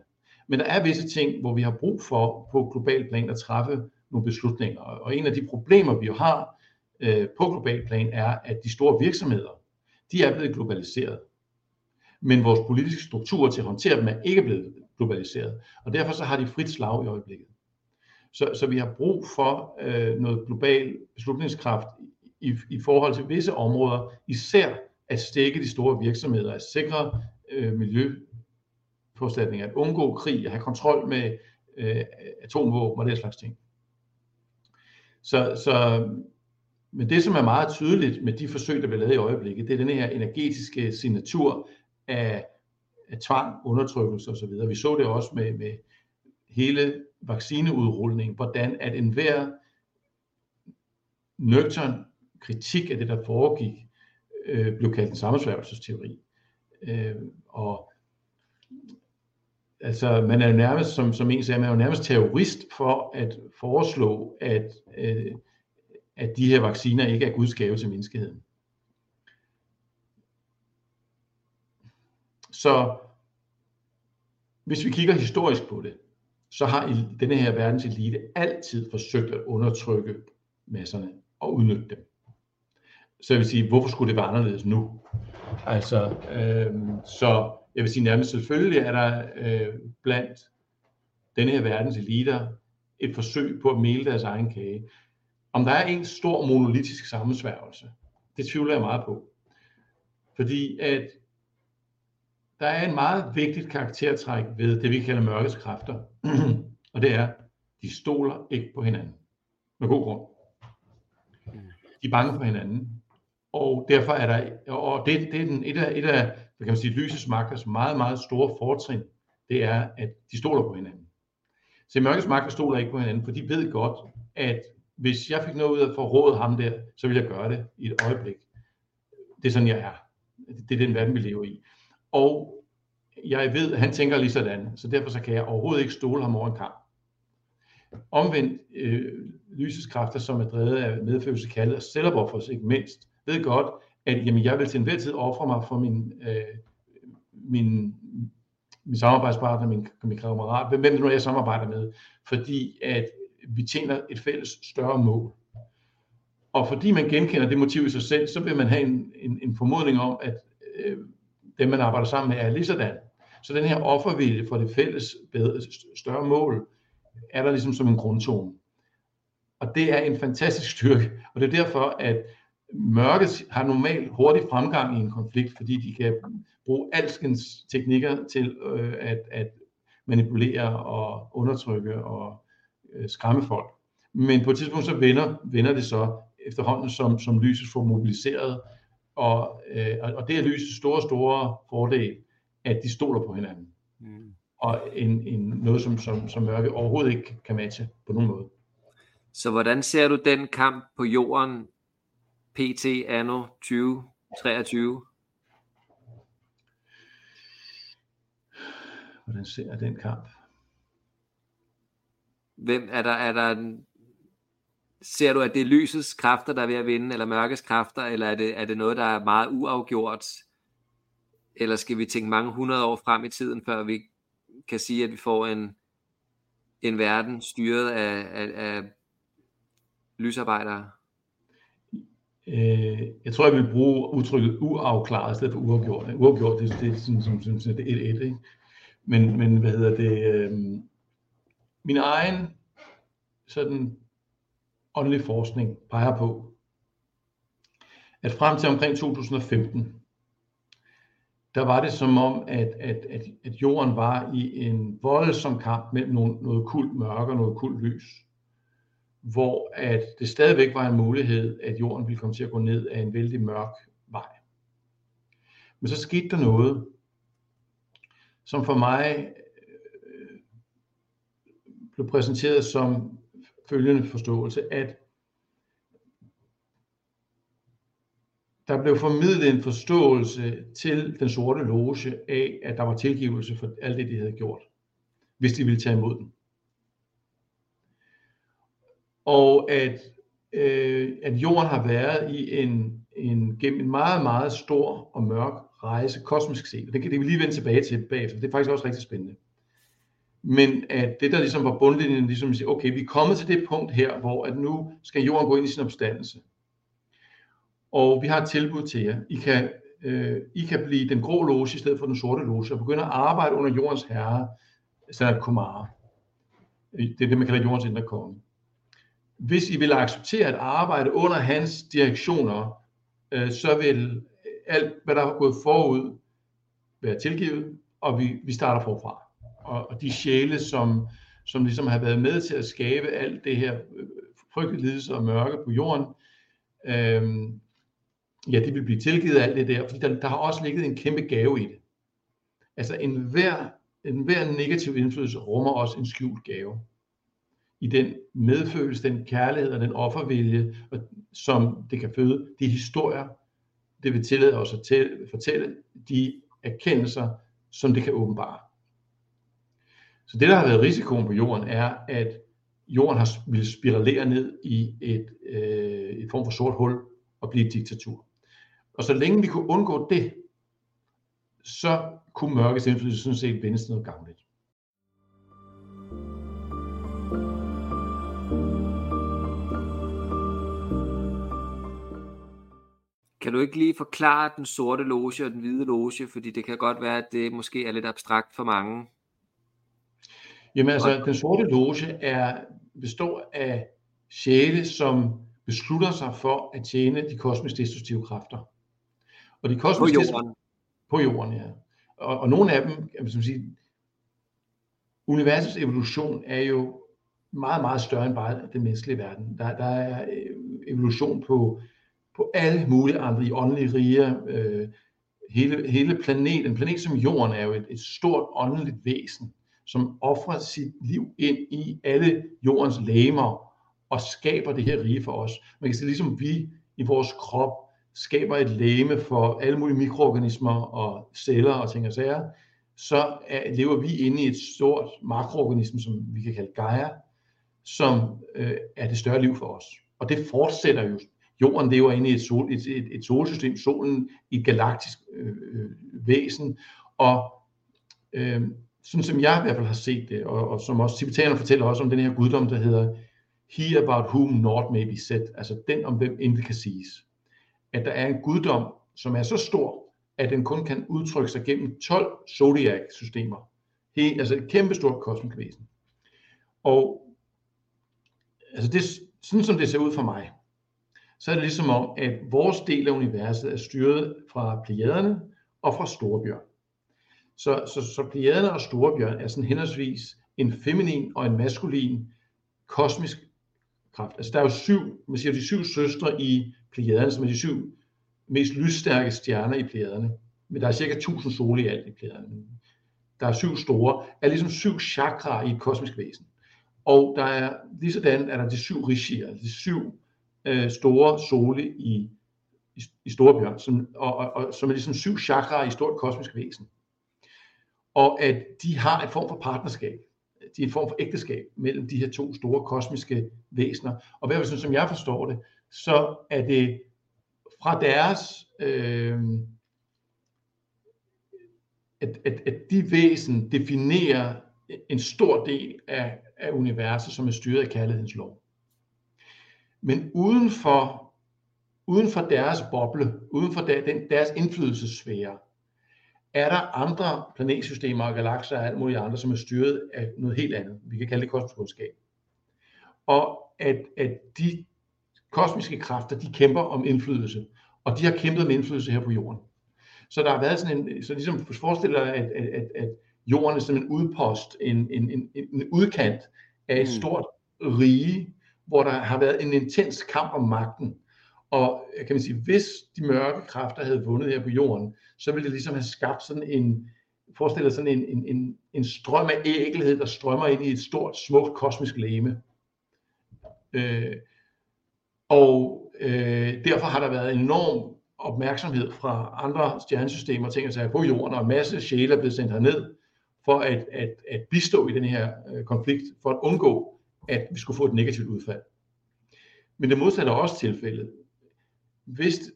Men der er visse ting, hvor vi har brug for på global plan at træffe nogle beslutninger. Og en af de problemer, vi jo har øh, på global plan, er, at de store virksomheder, de er blevet globaliseret. Men vores politiske strukturer til at håndtere dem er ikke blevet globaliseret. Og derfor så har de frit slag i øjeblikket. Så, så vi har brug for øh, noget global beslutningskraft i, i forhold til visse områder, især at stikke de store virksomheder, at sikre øh, miljøpåstatninger, at undgå krig, at have kontrol med øh, atomvåben og den slags ting. Så, så men det, som er meget tydeligt med de forsøg, der bliver lavet i øjeblikket, det er den her energetiske signatur af, af tvang, undertrykkelse osv. Vi så det også med, med hele vaccineudrulningen, hvordan at enhver nøgtern kritik af det, der foregik, øh, blev kaldt en sammensværgelsesteori. Øh, og altså, man er jo nærmest, som, som en sagde, man er jo nærmest terrorist for at foreslå, at, øh, at de her vacciner ikke er Guds gave til menneskeheden. Så hvis vi kigger historisk på det, så har denne her verdens elite altid forsøgt at undertrykke masserne og udnytte dem. Så jeg vil sige, hvorfor skulle det være anderledes nu? Altså, øh, så jeg vil sige nærmest selvfølgelig er der øh, blandt denne her verdens eliter et forsøg på at male deres egen kage. Om der er en stor monolitisk sammensværgelse, det tvivler jeg meget på. Fordi at der er en meget vigtigt karaktertræk ved det, vi kalder mørkets kræfter. og det er, de stoler ikke på hinanden. Med god grund. De er bange for hinanden. Og derfor er der, og det, det er den, et af, et af hvad kan man sige, lysets magters meget, meget store fortrin, det er, at de stoler på hinanden. Så mørkets magter stoler ikke på hinanden, for de ved godt, at hvis jeg fik noget ud af at forråde ham der, så vil jeg gøre det i et øjeblik. Det er sådan, jeg er. Det er den verden, vi lever i. Og jeg ved, at han tænker lige sådan, så derfor så kan jeg overhovedet ikke stole ham over en kamp. Omvendt, øh, lysets kræfter, som er drevet af medfølelse kaldet og selvoffers ikke mindst, ved godt, at jamen, jeg vil til enhver tid ofre mig for min, øh, min, min samarbejdspartner, min, min kammerat, hvem det nu er, jeg samarbejder med, fordi at vi tjener et fælles større mål. Og fordi man genkender det motiv i sig selv, så vil man have en, en, en formodning om, at øh, dem, man arbejder sammen med, er ligesådan. Så den her offervilje for det fælles bedre, større mål, er der ligesom som en grundtone. Og det er en fantastisk styrke, og det er derfor, at mørket har normalt hurtig fremgang i en konflikt, fordi de kan bruge alskens teknikker til øh, at, at manipulere og undertrykke og øh, skræmme folk. Men på et tidspunkt så vender, vender det så efterhånden, som, som lyset får mobiliseret, og, øh, og det er lysets store, store fordel, at de stoler på hinanden. Mm. Og en, en, noget, som, som, som mørke overhovedet ikke kan matche på nogen måde. Så hvordan ser du den kamp på jorden PT anno 2023? Hvordan ser jeg den kamp? Hvem er der, er der en, ser du, at det er lysets kræfter, der er ved at vinde, eller mørkets kræfter, eller er det, er det noget, der er meget uafgjort? Eller skal vi tænke mange hundrede år frem i tiden, før vi kan sige, at vi får en, en verden styret af, af, af lysarbejdere? Øh, jeg tror, jeg vil bruge udtrykket uafklaret i stedet for uafgjort. Uafgjort, det, det er sådan, som, som, som det er et, et, ikke? Men, men hvad hedder det? Øh, min egen sådan åndelig forskning peger på, at frem til omkring 2015, der var det som om, at, at, at, at jorden var i en voldsom kamp mellem noget, noget kult mørke og noget kult lys hvor at det stadigvæk var en mulighed, at jorden ville komme til at gå ned af en vældig mørk vej. Men så skete der noget, som for mig øh, blev præsenteret som følgende forståelse, at der blev formidlet en forståelse til den sorte loge af, at der var tilgivelse for alt det, de havde gjort, hvis de ville tage imod den og at, øh, at jorden har været i en, en, gennem en meget, meget stor og mørk rejse, kosmisk set. Det kan det vi lige vende tilbage til bagefter. Det er faktisk også rigtig spændende. Men at det, der ligesom var bundlinjen, ligesom at sige, okay, vi er kommet til det punkt her, hvor at nu skal jorden gå ind i sin opstandelse. Og vi har et tilbud til jer. I kan, øh, I kan blive den grå loge i stedet for den sorte loge, og begynde at arbejde under jordens herre, Sanat Kumara. Øh, det er det, man kalder jordens indre konge hvis I vil acceptere at arbejde under hans direktioner, øh, så vil alt, hvad der er gået forud, være tilgivet, og vi, vi starter forfra. Og, og de sjæle, som, som ligesom har været med til at skabe alt det her øh, frygtelige lidelse og mørke på jorden, øh, ja, de vil blive tilgivet af alt det der, fordi der, der har også ligget en kæmpe gave i det. Altså en hver, en hver negativ indflydelse rummer også en skjult gave i den medfølelse, den kærlighed og den offervilje, som det kan føde, de historier, det vil tillade os at tælle, fortælle, de erkendelser, som det kan åbenbare. Så det, der har været risikoen på jorden, er, at jorden har ville spiralere ned i et, øh, et form for sort hul og blive et diktatur. Og så længe vi kunne undgå det, så kunne mørkets indflydelse sådan set vendes noget gavnligt. Kan du ikke lige forklare den sorte loge og den hvide loge, fordi det kan godt være, at det måske er lidt abstrakt for mange. Jamen altså, den sorte loge er, består af sjæle, som beslutter sig for at tjene de kosmisk destruktive kræfter. Og de kosmisk på jorden. På jorden, ja. Og, og nogle af dem, vil sige, universets evolution er jo meget, meget større end bare den menneskelige verden. Der, der er øh, evolution på på alle mulige andre i åndelige riger. Øh, hele, hele planeten, en planet som Jorden er jo et, et stort åndeligt væsen, som offrer sit liv ind i alle jordens lægemer og skaber det her rige for os. Man kan sige, ligesom vi i vores krop skaber et læme for alle mulige mikroorganismer og celler og ting og sager, så er, lever vi inde i et stort makroorganisme, som vi kan kalde Gaia, som øh, er det større liv for os. Og det fortsætter jo Jorden lever inde i et, sol, et, et, et solsystem, solen i et galaktisk øh, øh, væsen, og øh, sådan som jeg i hvert fald har set det, og, og som også tibetanerne fortæller også om den her guddom, der hedder He about whom not may be said, altså den om hvem intet kan siges. At der er en guddom, som er så stor, at den kun kan udtrykke sig gennem 12 zodiac-systemer. He, altså et kæmpestort kosmisk væsen. Og altså det, sådan som det ser ud for mig, så er det ligesom om, at vores del af universet er styret fra plejaderne og fra Storebjørn. Så, så, så plejaderne og Storebjørn er sådan henholdsvis en feminin og en maskulin kosmisk kraft. Altså der er jo syv, man siger de syv søstre i plejaderne, som er de syv mest lysstærke stjerner i plejaderne. Men der er cirka 1000 sole i alt i plejaderne. Der er syv store, er ligesom syv chakra i et kosmisk væsen. Og der er, lige sådan er der de syv rishier, de syv øh, store sole i, i, i Storebjørn, som, og, og, og, som er ligesom syv chakra i stort kosmisk væsen. Og at de har en form for partnerskab, de er en form for ægteskab mellem de her to store kosmiske væsener. Og hvad sådan, som jeg forstår det, så er det fra deres, øh, at, at, at de væsen definerer en stor del af, af universet, som er styret af kærlighedens lov. Men uden for, uden for deres boble, uden for der, den, deres indflydelsessfære, er der andre planetsystemer og galakser og alt muligt andre, som er styret af noget helt andet. Vi kan kalde det kosmisk kundskab. Og at, at de kosmiske kræfter, de kæmper om indflydelse. Og de har kæmpet om indflydelse her på jorden. Så der har været sådan en, så ligesom forestiller at, at, at, at jorden er som en udpost, en, en, en, en udkant af et mm. stort rige, hvor der har været en intens kamp om magten. Og øh, kan man sige, hvis de mørke kræfter havde vundet her på jorden, så ville det ligesom have skabt sådan en, forestil dig sådan en, en, en, en strøm af ægelhed, der strømmer ind i et stort, smukt kosmisk læme. Øh, og øh, derfor har der været enorm opmærksomhed fra andre stjernesystemer, tænker sig altså på jorden, og en masse sjæle er blevet sendt herned for at, at, at bistå i den her øh, konflikt, for at undgå, at vi skulle få et negativt udfald. Men det modsatte er også tilfældet. Hvis,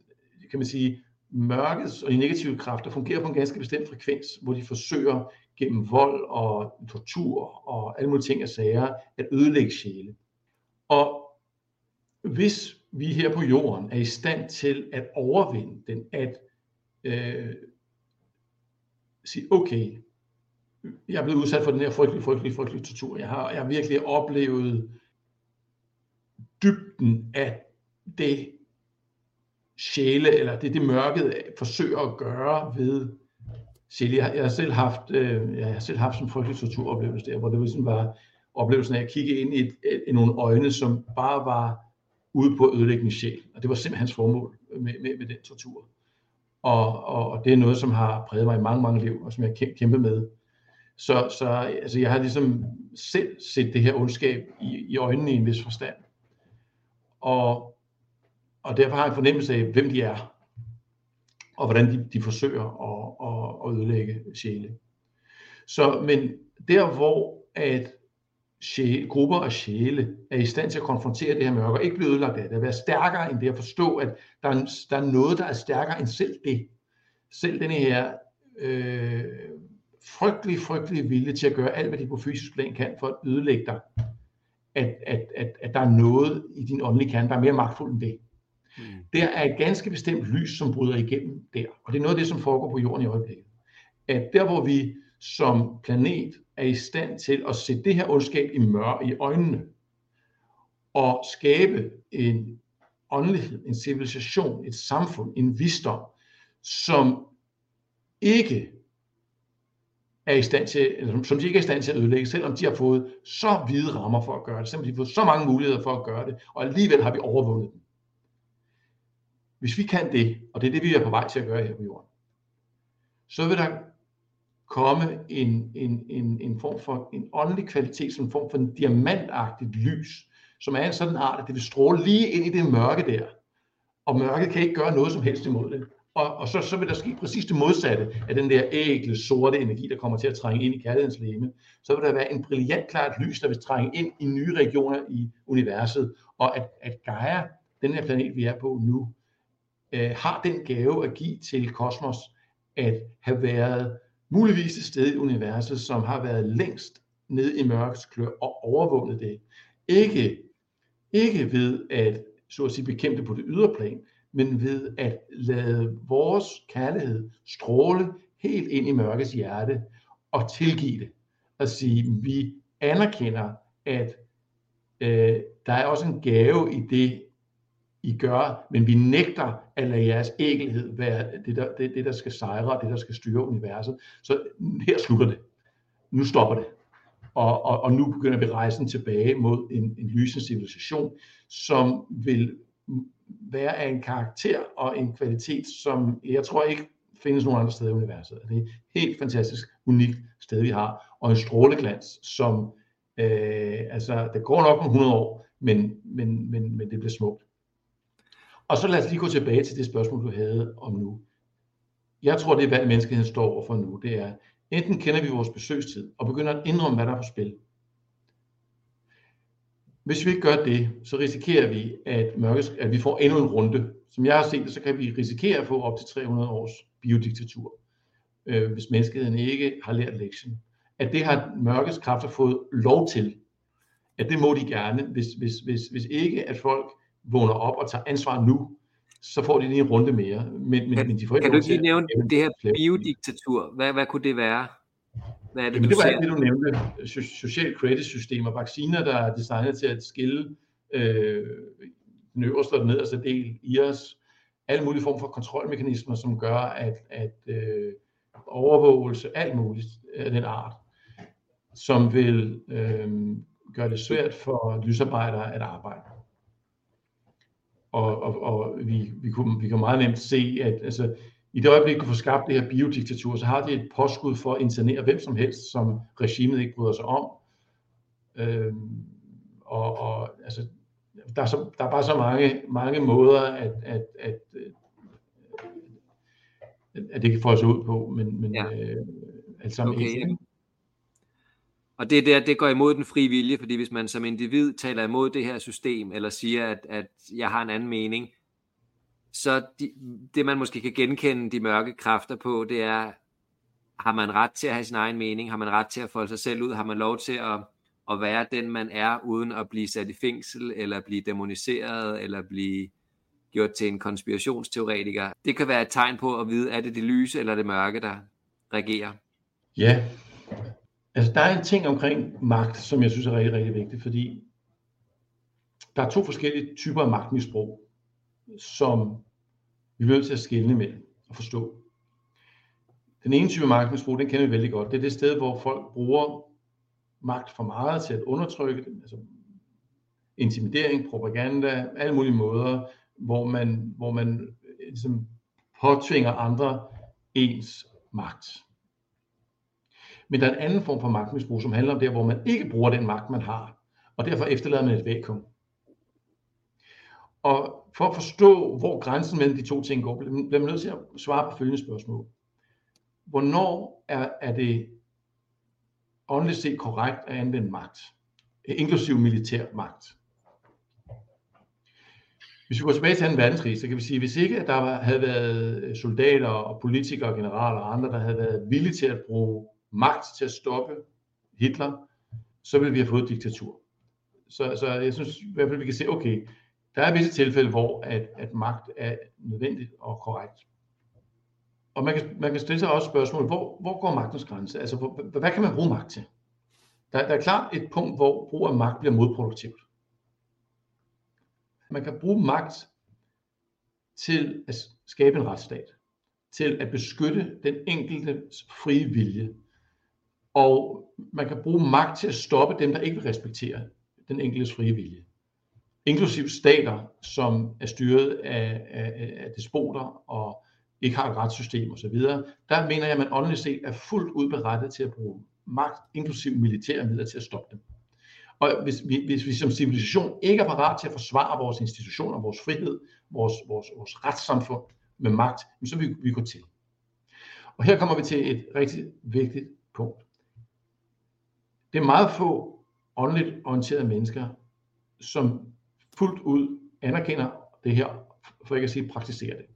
kan man sige, mørkets og de negative kræfter fungerer på en ganske bestemt frekvens, hvor de forsøger gennem vold og tortur og alle mulige ting og sager at ødelægge sjæle. Og hvis vi her på jorden er i stand til at overvinde den, at øh, sige, okay, jeg er blevet udsat for den her frygtelige, frygtelige, frygtelige tortur. Jeg har, jeg har virkelig oplevet dybden af det sjæle, eller det, det mørket forsøger at gøre ved sjæle. Jeg, jeg har selv haft, øh, jeg har selv haft sådan en frygtelig torturoplevelse der, hvor det sådan var oplevelsen af at kigge ind i, et, et, i nogle øjne, som bare var ude på at ødelægge min sjæl. Og det var simpelthen hans formål med, med, med den tortur. Og, og, og det er noget, som har præget mig i mange, mange liv, og som jeg kæmper med så, så altså, jeg har ligesom selv set det her ondskab i, i øjnene i en vis forstand. Og, og derfor har jeg en fornemmelse af, hvem de er, og hvordan de, de forsøger at, at, at ødelægge sjæle. Så, men der hvor at sjæle, grupper af sjæle er i stand til at konfrontere det her mørke, og ikke blive ødelagt af det, at være stærkere end det, at forstå, at der er, der er noget, der er stærkere end selv det. Selv den her øh, frygtelig, frygtelig vilje til at gøre alt, hvad de på fysisk plan kan for at ødelægge dig, at, at, at, at der er noget i din åndelige kerne, der er mere magtfuld end det. Mm. Der er et ganske bestemt lys, som bryder igennem der. Og det er noget af det, som foregår på jorden i øjeblikket. At der, hvor vi som planet er i stand til at se det her ondskab i mør i øjnene, og skabe en åndelighed, en civilisation, et samfund, en visdom, som ikke er i stand til, eller som de ikke er i stand til at ødelægge, selvom de har fået så hvide rammer for at gøre det, selvom de har fået så mange muligheder for at gøre det, og alligevel har vi overvundet dem. Hvis vi kan det, og det er det, vi er på vej til at gøre her på jorden, så vil der komme en, en, en, en form for en åndelig kvalitet, som en form for en diamantagtigt lys, som er en sådan art, at det vil stråle lige ind i det mørke der. Og mørket kan ikke gøre noget som helst imod det. Og, og så, så vil der ske præcis det modsatte af den der ægle, sorte energi, der kommer til at trænge ind i kærlighedens læme. Så vil der være en brilliant klart lys, der vil trænge ind i nye regioner i universet. Og at, at Gaia, den her planet, vi er på nu, øh, har den gave at give til kosmos, at have været muligvis et sted i universet, som har været længst ned i mørkets klør og overvundet det. Ikke, ikke ved at, så at sige, bekæmpe på det ydre plan, men ved at lade vores kærlighed stråle helt ind i mørkets hjerte og tilgive det. At sige, vi anerkender, at øh, der er også en gave i det, i gør, men vi nægter at lade jeres ægelhed være det der, det, det, der skal sejre, det, der skal styre universet. Så her slutter det. Nu stopper det. Og, og, og nu begynder vi rejsen tilbage mod en, en lysende civilisation, som vil være af en karakter og en kvalitet, som jeg tror ikke findes nogen andre steder i universet. Det er et helt fantastisk, unikt sted, vi har, og en stråleglans, som øh, altså, det går nok om 100 år, men, men, men, men det bliver smukt. Og så lad os lige gå tilbage til det spørgsmål, du havde om nu. Jeg tror, det er, hvad menneskeheden står overfor nu. Det er, enten kender vi vores besøgstid og begynder at indrømme, hvad der er på spil. Hvis vi ikke gør det, så risikerer vi, at, mørkes, at vi får endnu en runde. Som jeg har set det, så kan vi risikere at få op til 300 års biodiktatur, øh, hvis menneskeheden ikke har lært lektionen. At det har mørkets kræfter fået lov til. At det må de gerne, hvis, hvis, hvis, hvis ikke at folk vågner op og tager ansvar nu, så får de lige en runde mere. Men, men, men de får kan du ikke lige nævne det her biodiktatur? Hvad, hvad kunne det være? Hvad er det, Jamen, det var alt det, du nævnte. Social credit systemer, vacciner, der er designet til at skille øh, den øverste og den nederste del i os. Alle mulige former for kontrolmekanismer, som gør, at, at øh, overvågelse, alt muligt af den art, som vil øh, gøre det svært for lysarbejdere at arbejde og, og, og vi, vi, kunne, vi kan meget nemt se, at altså, i det øjeblik, du får skabt det her biodiktatur, så har de et påskud for at internere hvem som helst, som regimet ikke bryder sig om. Øhm, og, og altså, der, er så, der er bare så mange, mange måder, at, at, at, at, at det kan få os ud på, men, men ja. øh, alt sammen okay, ja. Og det der, det går imod den frie vilje, fordi hvis man som individ taler imod det her system, eller siger, at, at jeg har en anden mening, så de, det man måske kan genkende de mørke kræfter på, det er, har man ret til at have sin egen mening? Har man ret til at folde sig selv ud? Har man lov til at, at være den, man er, uden at blive sat i fængsel, eller blive demoniseret, eller blive gjort til en konspirationsteoretiker? Det kan være et tegn på at vide, er det det lyse eller det mørke, der regerer? Ja, Altså, der er en ting omkring magt, som jeg synes er rigtig, rigtig vigtigt, fordi der er to forskellige typer af magtmisbrug, som vi er nødt til at skille mellem og forstå. Den ene type magtmisbrug, den kender vi vældig godt. Det er det sted, hvor folk bruger magt for meget til at undertrykke dem, altså intimidering, propaganda, alle mulige måder, hvor man, hvor man øh, ligesom påtvinger andre ens magt. Men der er en anden form for magtmisbrug, som handler om der, hvor man ikke bruger den magt, man har, og derfor efterlader man et vakuum. Og for at forstå, hvor grænsen mellem de to ting går, bliver man nødt til at svare på følgende spørgsmål. Hvornår er, er det åndeligt set korrekt at anvende magt, inklusiv militær magt? Hvis vi går tilbage til 2. verdenskrig, så kan vi sige, at hvis ikke at der havde været soldater og politikere, generaler og andre, der havde været villige til at bruge magt til at stoppe Hitler, så ville vi have fået diktatur. Så, så jeg synes i hvert fald, vi kan se, okay, der er visse tilfælde, hvor at, at magt er nødvendigt og korrekt. Og man kan, man kan stille sig også spørgsmål, hvor, hvor går magtens grænse? Altså, hvor, hvad kan man bruge magt til? Der, der er klart et punkt, hvor brug af magt bliver modproduktivt. Man kan bruge magt til at skabe en retsstat, til at beskytte den enkelte frie vilje. Og man kan bruge magt til at stoppe dem, der ikke vil respektere den enkeltes frie vilje. Inklusiv stater, som er styret af, af, af despoter og ikke har et retssystem osv. Der mener jeg, at man åndeligt set er fuldt udberettet til at bruge magt, inklusiv militære midler til at stoppe dem. Og hvis vi, hvis vi som civilisation ikke er parat til at forsvare vores institutioner, vores frihed, vores, vores, vores retssamfund med magt, så vil vi gå til. Og her kommer vi til et rigtig vigtigt punkt. Det er meget få åndeligt orienterede mennesker, som fuldt ud anerkender det her, for ikke at sige praktiserer det.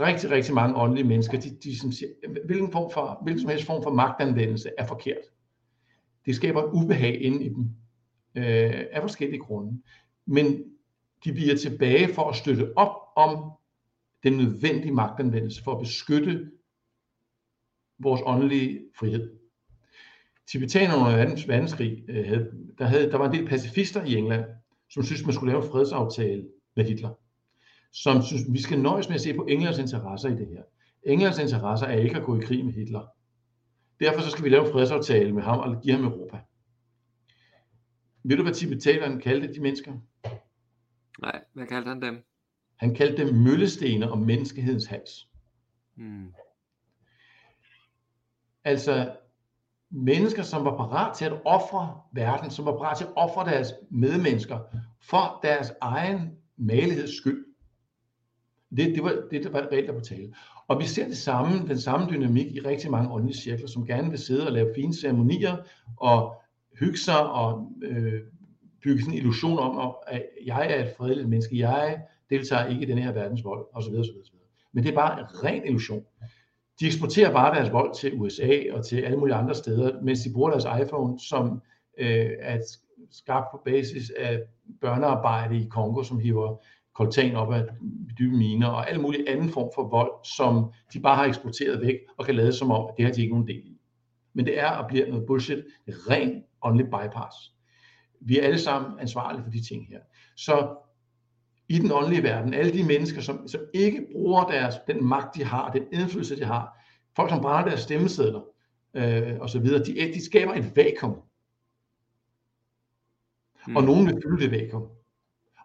Rigtig, rigtig mange åndelige mennesker, de, de som siger, hvilken, form for, hvilken som helst form for magtanvendelse er forkert. Det skaber et ubehag inde i dem, øh, af forskellige grunde. Men de bliver tilbage for at støtte op om den nødvendige magtanvendelse for at beskytte vores åndelige frihed. Tibetanerne under 2. verdenskrig, øh, der, havde, der var en del pacifister i England, som synes man skulle lave en fredsaftale med Hitler. Som synes, vi skal nøjes med at se på Englands interesser i det her. Englands interesser er ikke at gå i krig med Hitler. Derfor så skal vi lave en fredsaftale med ham og give ham Europa. Ved du, hvad tibetanerne kaldte de mennesker? Nej, hvad kaldte han dem? Han kaldte dem møllestener og menneskehedens hals. Hmm. Altså, mennesker, som var parat til at ofre verden, som var parat til at ofre deres medmennesker for deres egen maligheds skyld. Det, det, var, det der var reelt der på tale. Og vi ser det samme, den samme dynamik i rigtig mange åndelige cirkler, som gerne vil sidde og lave fine ceremonier og hygge sig og øh, bygge sådan en illusion om, at jeg er et fredeligt menneske, jeg deltager ikke i den her verdens vold, osv. osv., osv. Men det er bare en ren illusion. De eksporterer bare deres vold til USA og til alle mulige andre steder, mens de bruger deres iPhone, som øh, er skabt på basis af børnearbejde i Kongo, som hiver koltan op af dybe miner og alle mulige anden form for vold, som de bare har eksporteret væk og kan lade som om, at det har de ikke nogen del i. Men det er og bliver noget bullshit, ren åndelig bypass. Vi er alle sammen ansvarlige for de ting her. Så i den åndelige verden, alle de mennesker, som, som ikke bruger deres, den magt, de har, den indflydelse, de har, folk, som brænder deres stemmesedler øh, osv., de, de skaber et vakuum. Mm. Og nogen vil fylde det vakuum.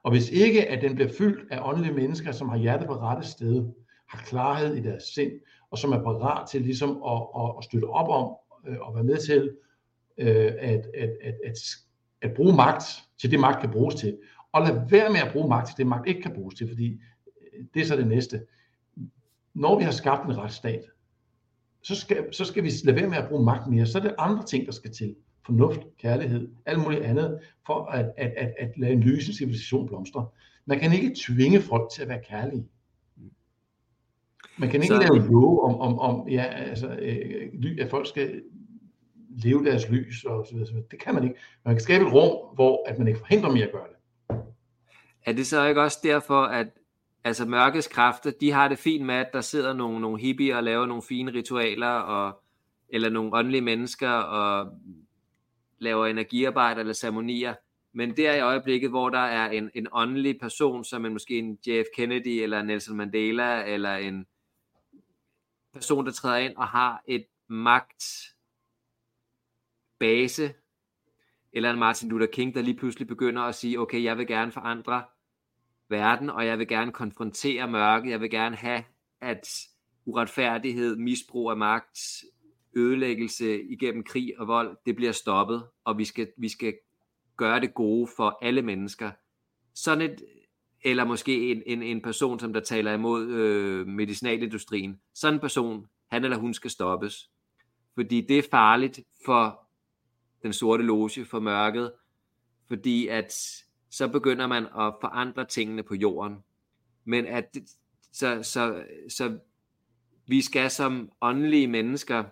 Og hvis ikke, at den bliver fyldt af åndelige mennesker, som har hjertet på rette sted, har klarhed i deres sind, og som er parat til ligesom at, at, at støtte op om øh, og være med til øh, at, at, at, at, at bruge magt til det, magt kan bruges til. Og lade være med at bruge magt til det, magt ikke kan bruges til, fordi øh, det er så det næste. Når vi har skabt en retsstat, så skal, så skal vi lade være med at bruge magt mere. Så er det andre ting, der skal til fornuft, kærlighed, alt muligt andet, for at, at, at, at lade en lyse civilisation blomstre. Man kan ikke tvinge folk til at være kærlige. Man kan ikke så... lave love om, om, om ja, altså, øh, at folk skal leve deres lys og så videre. Det kan man ikke. Man kan skabe et rum, hvor at man ikke forhindrer dem i at gøre det. Er det så ikke også derfor, at altså mørkets kræfter, de har det fint med, at der sidder nogle, nogle hippier og laver nogle fine ritualer, og, eller nogle åndelige mennesker, og laver energiarbejde eller ceremonier, men det er i øjeblikket, hvor der er en, en åndelig person, som en, måske en JF Kennedy, eller Nelson Mandela, eller en person, der træder ind og har et magt base, eller en Martin Luther King, der lige pludselig begynder at sige, okay, jeg vil gerne forandre verden, og jeg vil gerne konfrontere mørke, jeg vil gerne have, at uretfærdighed, misbrug af magt, ødelæggelse igennem krig og vold, det bliver stoppet, og vi skal, vi skal gøre det gode for alle mennesker. Sådan et, eller måske en, en, en person, som der taler imod øh, medicinalindustrien, sådan en person, han eller hun skal stoppes. Fordi det er farligt for den sorte loge, for mørket, fordi at så begynder man at forandre tingene på jorden. Men at så, så, så vi skal som åndelige mennesker,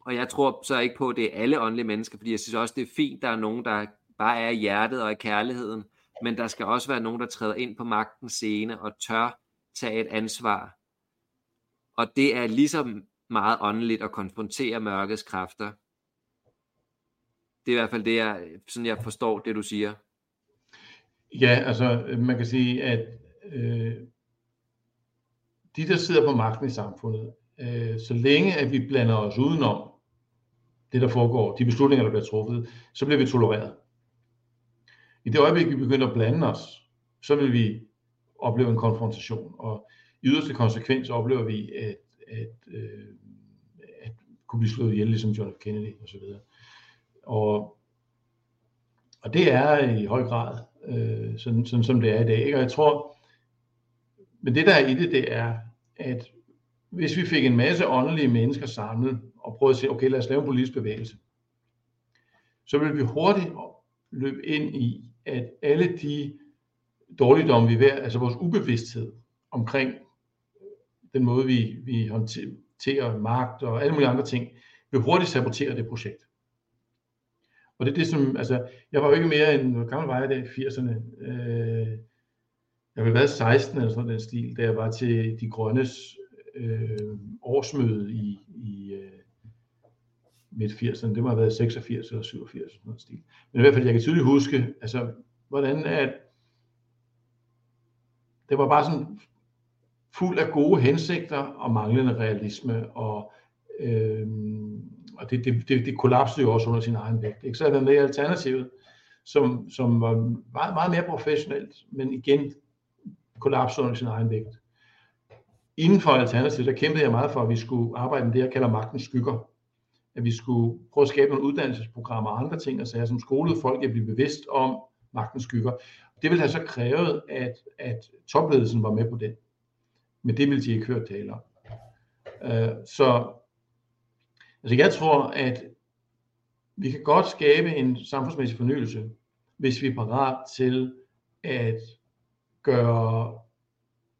og jeg tror så ikke på, at det er alle åndelige mennesker, fordi jeg synes også, det er fint, der er nogen, der bare er i hjertet og i kærligheden, men der skal også være nogen, der træder ind på magtens scene og tør tage et ansvar. Og det er ligesom meget åndeligt at konfrontere mørkets kræfter. Det er i hvert fald det, jeg, sådan jeg forstår det, du siger. Ja, altså man kan sige, at øh, de, der sidder på magten i samfundet, øh, så længe at vi blander os udenom det, der foregår, de beslutninger, der bliver truffet, så bliver vi tolereret. I det øjeblik, vi begynder at blande os, så vil vi opleve en konfrontation, og i yderste konsekvens oplever vi at, at, øh, at kunne blive slået ihjel, ligesom John F. Kennedy osv. Og, og det er i høj grad øh, sådan, sådan, som det er i dag. Ikke? Og jeg tror, men det der er i det, det er, at hvis vi fik en masse åndelige mennesker samlet og prøvede at sige, okay, lad os lave en politisk bevægelse, så vil vi hurtigt løbe ind i, at alle de dårligdomme, vi er altså vores ubevidsthed omkring den måde, vi, vi håndterer magt og alle mulige andre ting, vil hurtigt sabotere det projekt. Og det er det, som, altså, jeg var jo ikke mere end, hvor gammel var jeg der i 80'erne? Øh, jeg ville være 16 eller sådan den stil, da jeg var til de grønnes øh, årsmøde i, i øh, midt 80'erne. Det må have været 86 eller 87 sådan en stil. Men i hvert fald, jeg kan tydeligt huske, altså, hvordan at det var bare sådan fuld af gode hensigter og manglende realisme, og, øh, og det, det, det, det kollapsede jo også under sin egen vægt. Ikke? Så er der med alternativet, som, som var meget, meget mere professionelt, men igen kollapsede under sin egen vægt. Inden for Alternativet, der kæmpede jeg meget for, at vi skulle arbejde med det, jeg kalder magtens skygger. At vi skulle prøve at skabe nogle uddannelsesprogrammer og andre ting, og så som skolede folk at blive bevidst om magtens skygger. Det ville have så krævet, at, at topledelsen var med på det. Men det ville de ikke høre tale om. Øh, så altså jeg tror, at vi kan godt skabe en samfundsmæssig fornyelse, hvis vi er parat til at gøre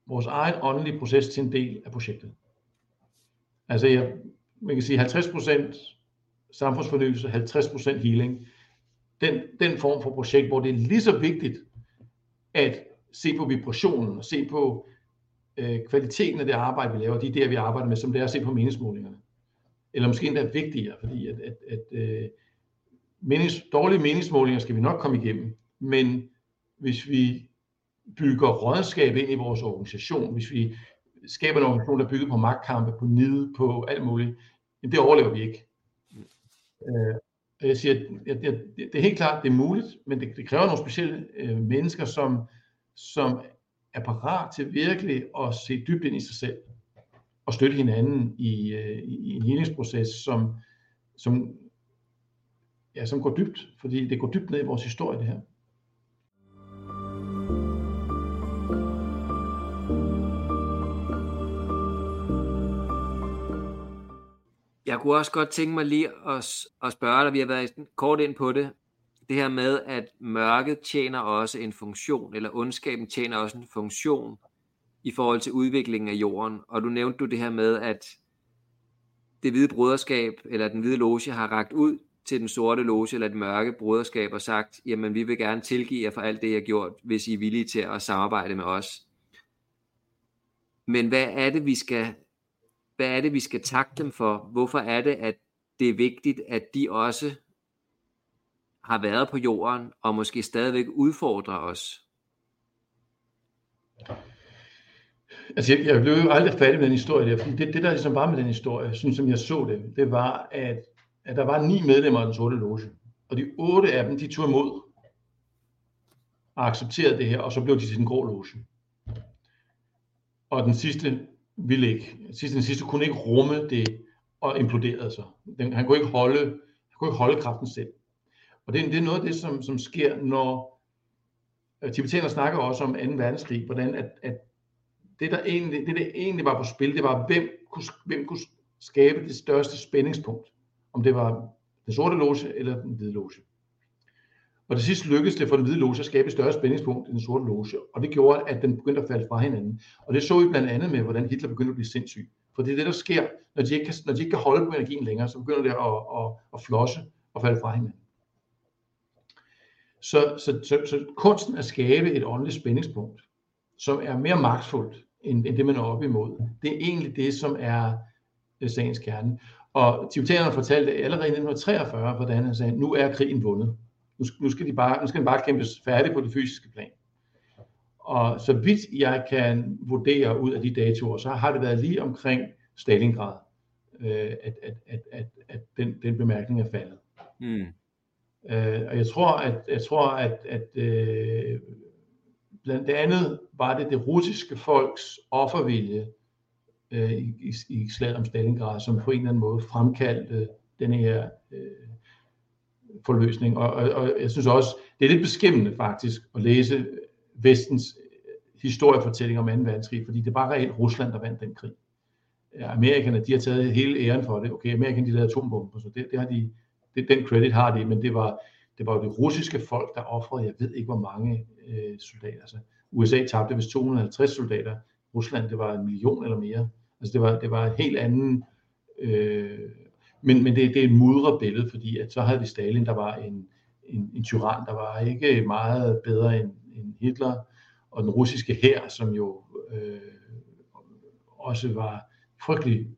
vores egen åndelige proces til en del af projektet. Altså jeg, man kan sige 50% samfundsfornyelse, 50% healing. Den, den form for projekt, hvor det er lige så vigtigt at se på vibrationen og se på øh, kvaliteten af det arbejde, vi laver, de der, vi arbejder med, som det er at se på meningsmålingerne. Eller måske endda vigtigere, fordi at, at, at øh, menings, dårlige meningsmålinger skal vi nok komme igennem, men hvis vi bygger rådskab ind i vores organisation, hvis vi skaber en organisation, der bygger på magtkampe, på nid, på alt muligt, det overlever vi ikke. Øh, jeg siger, at det er helt klart, det er muligt, men det, det kræver nogle specielle øh, mennesker, som, som er parat til virkelig at se dybt ind i sig selv og støtte hinanden i, øh, i en helingsproces, som, som, ja, som går dybt, fordi det går dybt ned i vores historie, det her. Jeg kunne også godt tænke mig lige at, at spørge dig, vi har været kort ind på det, det her med, at mørket tjener også en funktion, eller ondskaben tjener også en funktion i forhold til udviklingen af jorden. Og du nævnte du det her med, at det hvide broderskab, eller den hvide loge, har ragt ud til den sorte loge, eller det mørke broderskab, og sagt, jamen vi vil gerne tilgive jer for alt det, I har gjort, hvis I er villige til at samarbejde med os. Men hvad er det, vi skal hvad er det, vi skal takke dem for? Hvorfor er det, at det er vigtigt, at de også har været på jorden, og måske stadigvæk udfordrer os? Altså, jeg, jeg blev jo aldrig færdig med den historie der, fordi det, det der ligesom var med den historie, sådan som jeg så det, det var, at, at der var ni medlemmer af den sorte loge, og de otte af dem, de tog imod og accepterede det her, og så blev de til den grå loge. Og den sidste ville ikke. Sidste, den sidste kunne ikke rumme det og imploderede sig. Den, han, kunne ikke holde, han kunne ikke holde kraften selv. Og det, det er noget af det, som, som sker, når øh, uh, tibetanerne snakker også om 2. verdenskrig, hvordan at, at det, der egentlig, det, der egentlig var på spil, det var, hvem kunne, hvem kunne skabe det største spændingspunkt. Om det var den sorte loge eller den hvide loge. Og til sidst lykkedes det for den hvide loge at skabe et større spændingspunkt i den sorte loge, og det gjorde, at den begyndte at falde fra hinanden. Og det så vi blandt andet med, hvordan Hitler begyndte at blive sindssyg. For det er det, der sker, når de ikke kan, når de ikke kan holde på energien længere, så begynder det at, at, at flosse og falde fra hinanden. Så, så, så, så kunsten at skabe et åndeligt spændingspunkt, som er mere magtfuldt end, end det, man er oppe imod, det er egentlig det, som er sagens kerne. Og tibetanerne fortalte allerede i 1943, hvordan han sagde, nu er krigen vundet. Nu, nu, skal de bare, nu skal den bare kæmpes færdig på det fysiske plan. Og så vidt jeg kan vurdere ud af de datoer, så har det været lige omkring Stalingrad, øh, at, at, at, at, at den, den bemærkning er faldet. Mm. Øh, og jeg tror, at, jeg tror, at, at øh, blandt andet var det det russiske folks offervilje øh, i, i, i slaget om Stalingrad, som på en eller anden måde fremkaldte den her øh, forløsning. Og, og, og jeg synes også, det er lidt beskæmmende faktisk at læse vestens øh, historiefortælling om 2. verdenskrig, fordi det er bare reelt Rusland, der vandt den krig. Amerikanerne, de har taget hele æren for det. Okay, Amerikanerne, de lavede atombomber, så det, det har de, det, den credit har de, men det var, det var jo det russiske folk, der offrede, jeg ved ikke hvor mange øh, soldater. Altså, USA tabte vist 250 soldater. Rusland, det var en million eller mere. Altså det var, det var en helt anden, øh, men, men det, det er et mudret billede, fordi at så havde vi Stalin, der var en, en, en tyran, der var ikke meget bedre end, end Hitler, og den russiske hær, som jo øh, også var frygtelig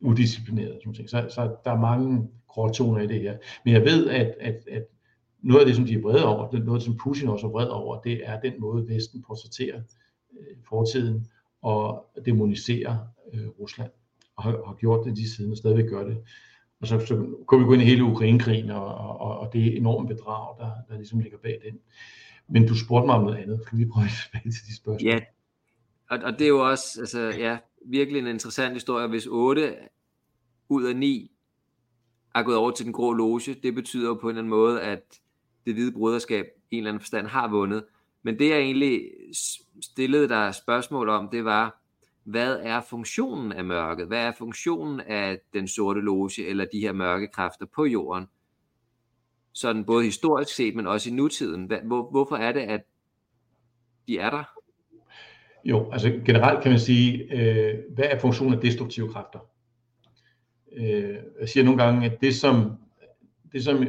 udisciplineret. Så, så der er mange gråtoner i det her. Men jeg ved, at, at, at noget af det, som de er vrede over, det, noget, som Putin også er vred over, det er den måde, Vesten portrætterer øh, fortiden og demoniserer øh, Rusland, og har, har gjort det de siden, og stadigvæk gør det. Og så, så kunne vi gå ind i hele Ukrainekrigen, og, og, og det enorme bedrag, der, der ligesom ligger bag den. Men du spurgte mig om noget andet. Skal vi prøve at tilbage til de spørgsmål? Ja, og, og det er jo også altså, ja, virkelig en interessant historie. Hvis 8 ud af 9 er gået over til den grå loge, det betyder jo på en eller anden måde, at det hvide broderskab i en eller anden forstand har vundet. Men det jeg egentlig stillede der spørgsmål om, det var, hvad er funktionen af mørket? Hvad er funktionen af den sorte loge eller de her mørke kræfter på jorden? Sådan både historisk set, men også i nutiden. Hvor, hvorfor er det, at de er der? Jo, altså generelt kan man sige, øh, hvad er funktionen af destruktive kræfter? Øh, jeg siger nogle gange, at det som, det som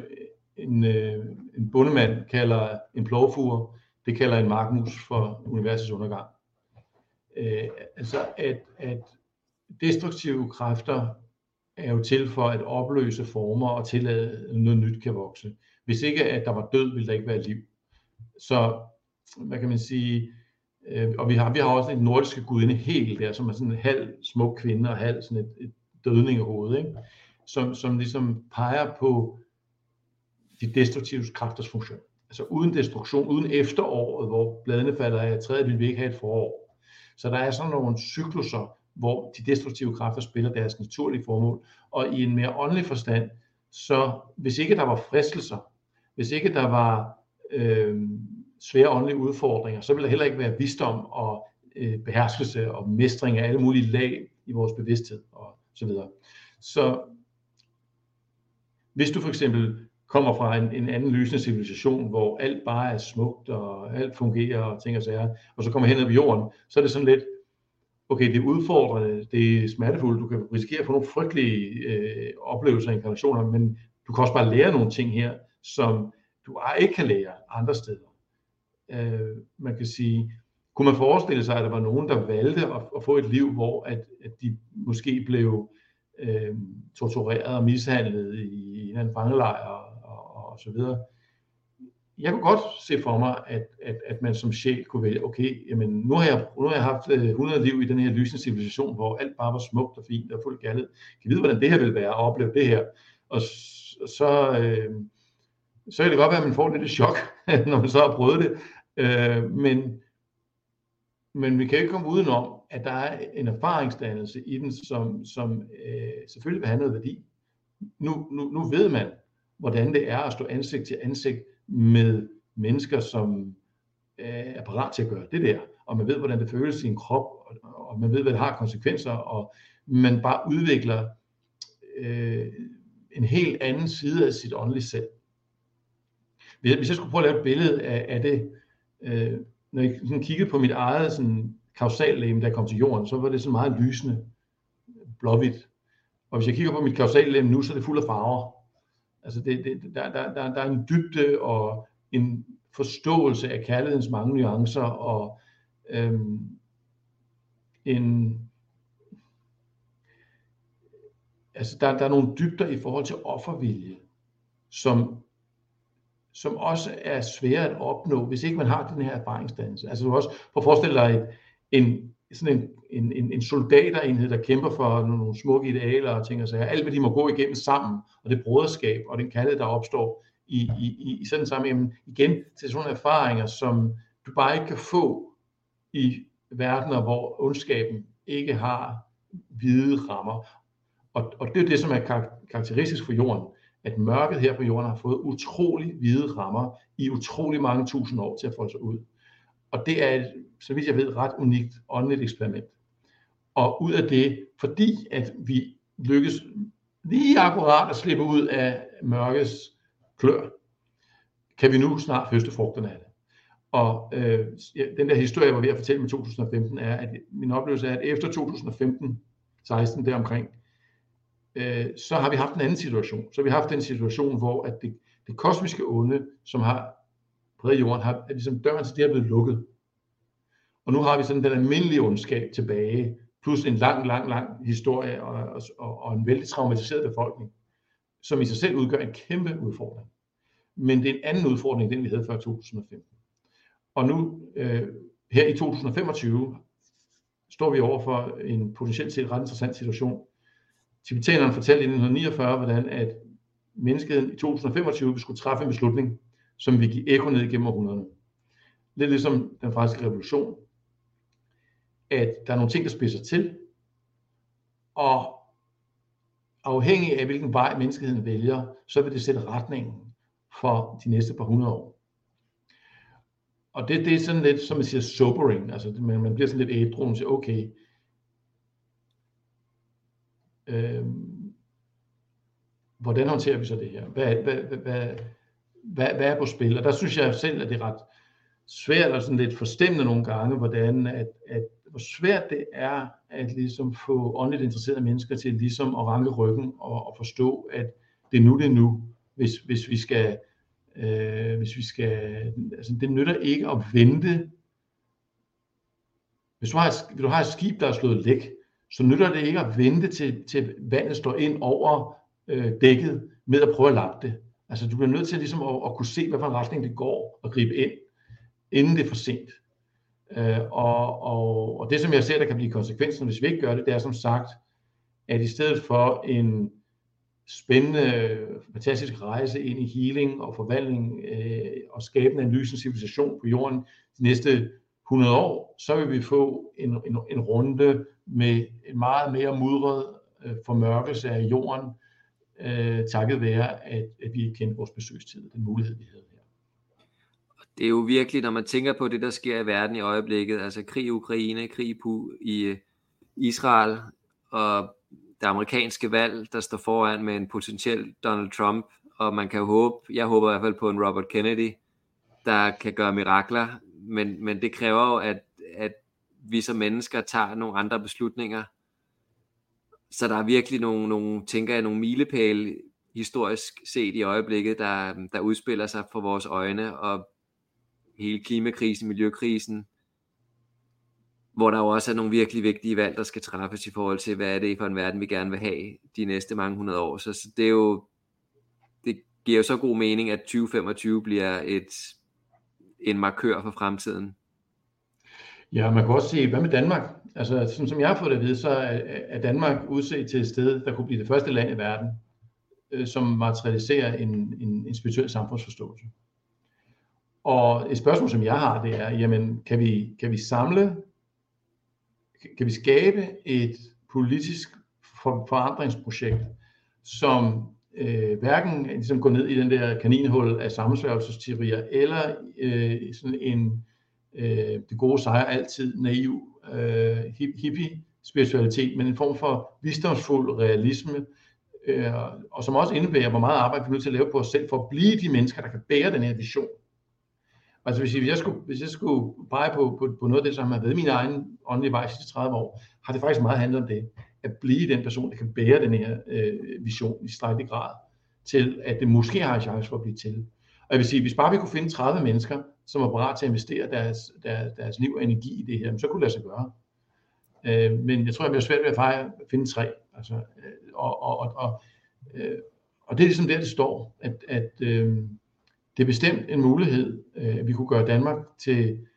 en, øh, en bundemand kalder en plovfure, det kalder en markmus for universets undergang. Øh, altså at, at destruktive kræfter er jo til for at opløse former og tillade at noget nyt kan vokse. Hvis ikke at der var død, ville der ikke være liv. Så hvad kan man sige, øh, og vi har, vi har også en nordiske gudinde helt der, som er sådan en halv smuk kvinde og halv sådan et, et dødning af hovedet, ikke? Som, som ligesom peger på de destruktive kræfters funktion. Altså uden destruktion, uden efteråret, hvor bladene falder af træet, vil vi ikke have et forår. Så der er sådan nogle cykluser, hvor de destruktive kræfter spiller deres naturlige formål, og i en mere åndelig forstand, så hvis ikke der var fristelser, hvis ikke der var øh, svære åndelige udfordringer, så ville der heller ikke være visdom og øh, beherskelse og mestring af alle mulige lag i vores bevidsthed og så videre. Så hvis du for eksempel kommer fra en, en anden lysende civilisation, hvor alt bare er smukt, og alt fungerer, og ting og sager, og så kommer hen på jorden, så er det sådan lidt, okay, det er udfordrende, det er smertefuldt, du kan risikere at få nogle frygtelige øh, oplevelser og inkarnationer, men du kan også bare lære nogle ting her, som du ikke kan lære andre steder. Øh, man kan sige, kunne man forestille sig, at der var nogen, der valgte at, at få et liv, hvor at, at de måske blev øh, tortureret og mishandlet i en anden fangelejr og så videre. Jeg kunne godt se for mig, at, at, at man som sjæl kunne vælge, okay, jamen, nu, har jeg, nu har jeg haft øh, 100 liv i den her lysende civilisation, hvor alt bare var smukt og fint og fuldt kærlighed. Kan jeg vide, hvordan det her vil være at opleve det her? Og så, øh, så kan det godt være, at man får lidt et chok, når man så har prøvet det. Øh, men, men vi kan ikke komme udenom, at der er en erfaringsdannelse i den, som, som øh, selvfølgelig vil have noget værdi. Nu, nu, nu ved man, hvordan det er at stå ansigt til ansigt med mennesker, som øh, er parat til at gøre det der, og man ved, hvordan det føles i en krop, og man ved, hvad det har konsekvenser, og man bare udvikler øh, en helt anden side af sit åndelige selv. Hvis jeg skulle prøve at lave et billede af, af det, øh, når jeg sådan kiggede på mit eget sådan, kausallæme, der kom til jorden, så var det sådan meget lysende, blåhvidt. Og hvis jeg kigger på mit kausallæme nu, så er det fuld af farver. Altså det, det, der, der, der, der er en dybde og en forståelse af kærlighedens mange nuancer og øhm, en altså der, der er nogle dybder i forhold til offervilje, som, som også er svære at opnå, hvis ikke man har den her erfaringsdannelse. Altså du også prøv at forestille dig en, sådan en, en, en, en soldaterenhed, der kæmper for nogle, smukke idealer og ting og sager. Alt, hvad de må gå igennem sammen, og det broderskab og den kærlighed, der opstår i, i, i sådan samme jamen, igen til sådan nogle erfaringer, som du bare ikke kan få i verdener, hvor ondskaben ikke har hvide rammer. Og, og det er det, som er karakteristisk for jorden, at mørket her på jorden har fået utrolig hvide rammer i utrolig mange tusind år til at folde sig ud. Og det er et, så vidt jeg ved, ret unikt åndeligt eksperiment. Og ud af det, fordi at vi lykkes lige akkurat at slippe ud af mørkets klør, kan vi nu snart høste frugterne af det. Og øh, den der historie, jeg var ved at fortælle med 2015, er, at min oplevelse er, at efter 2015, 16 deromkring, øh, så har vi haft en anden situation. Så har vi haft en situation, hvor at det, det kosmiske onde, som har præget jorden, har, at ligesom døren til det er blevet lukket. Og nu har vi sådan den almindelige ondskab tilbage, plus en lang, lang, lang historie og, og, og en vældig traumatiseret befolkning, som i sig selv udgør en kæmpe udfordring. Men det er en anden udfordring, den vi havde før 2015. Og nu, øh, her i 2025, står vi over for en potentielt set ret interessant situation. Tibetanerne fortalte i 1949, hvordan at menneskeheden i 2025 skulle træffe en beslutning, som vi gik ekko ned igennem århundrederne. Lidt ligesom den franske revolution, at der er nogle ting, der spidser til, og afhængig af hvilken vej menneskeheden vælger, så vil det sætte retningen for de næste par hundrede år. Og det, det er sådan lidt, som man siger, sobering, altså man, man bliver sådan lidt ædru, og siger, okay, øh, hvordan håndterer vi så det her? Hvad, hvad, hvad, hvad, hvad, hvad er på spil? Og der synes jeg selv, at det er ret svært og sådan lidt forstemmende nogle gange, hvordan at, at hvor svært det er at ligesom få åndeligt interesserede mennesker til ligesom at ranke ryggen og, og forstå, at det er nu, det er nu, hvis, hvis vi skal, øh, hvis vi skal, altså det nytter ikke at vente. Hvis du har et, hvis du har et skib, der er slået læk, så nytter det ikke at vente til, til vandet står ind over øh, dækket med at prøve at lappe det. Altså du bliver nødt til ligesom at, at kunne se, hvad for en retning det går og gribe ind, inden det er for sent. Øh, og, og, og det som jeg ser, der kan blive konsekvensen, hvis vi ikke gør det, det er som sagt, at i stedet for en spændende, fantastisk rejse ind i healing og forvandling øh, og skabende en lysende civilisation på jorden de næste 100 år, så vil vi få en, en, en runde med en meget mere mudret øh, formørkelse af jorden, øh, takket være, at, at vi ikke kendte vores besøgstid, den mulighed, vi havde her. Det er jo virkelig, når man tænker på det, der sker i verden i øjeblikket, altså krig i Ukraine, krig i øh, Israel, og det amerikanske valg, der står foran med en potentiel Donald Trump, og man kan jo håbe, jeg håber i hvert fald på en Robert Kennedy, der kan gøre mirakler, men, men det kræver jo, at, at vi som mennesker tager nogle andre beslutninger. Så der er virkelig nogle, nogle tænker jeg, nogle milepæle historisk set i øjeblikket, der, der udspiller sig for vores øjne, og hele klimakrisen, miljøkrisen, hvor der jo også er nogle virkelig vigtige valg, der skal træffes i forhold til, hvad er det for en verden, vi gerne vil have de næste mange hundrede år. Så, så det er jo, det giver jo så god mening, at 2025 bliver et, en markør for fremtiden. Ja, man kan også se, hvad med Danmark? Altså, som, som jeg har fået det at vide, så er, er Danmark udset til et sted, der kunne blive det første land i verden, øh, som materialiserer en, en, en spirituel samfundsforståelse. Og et spørgsmål, som jeg har, det er, jamen, kan vi, kan vi samle kan vi skabe et politisk for, forandringsprojekt, som øh, hverken ligesom går ned i den der kaninhul af sammensværgelsesteorier, eller øh, sådan en øh, det gode sejr altid naiv øh, hippie spiritualitet, men en form for visdomsfuld realisme, øh, og som også indebærer, hvor meget arbejde vi er nødt til at lave på os selv, for at blive de mennesker, der kan bære den her vision. Altså hvis jeg skulle, hvis jeg skulle pege på, på, på noget af det, som har været min egen åndelige vej de 30 år, har det faktisk meget handlet om det. At blive den person, der kan bære den her øh, vision i strækkelig grad, til at det måske har en chance for at blive til. Og jeg vil sige, hvis bare vi kunne finde 30 mennesker, som var parat til at investere deres, deres, deres liv og energi i det her, så kunne det lade sig gøre. Øh, men jeg tror, jeg bliver svært ved at, fejre, at finde tre. Altså, øh, og, og, og, og, øh, og det er ligesom der, det står, at, at øh, det er bestemt en mulighed, øh, at vi kunne gøre Danmark til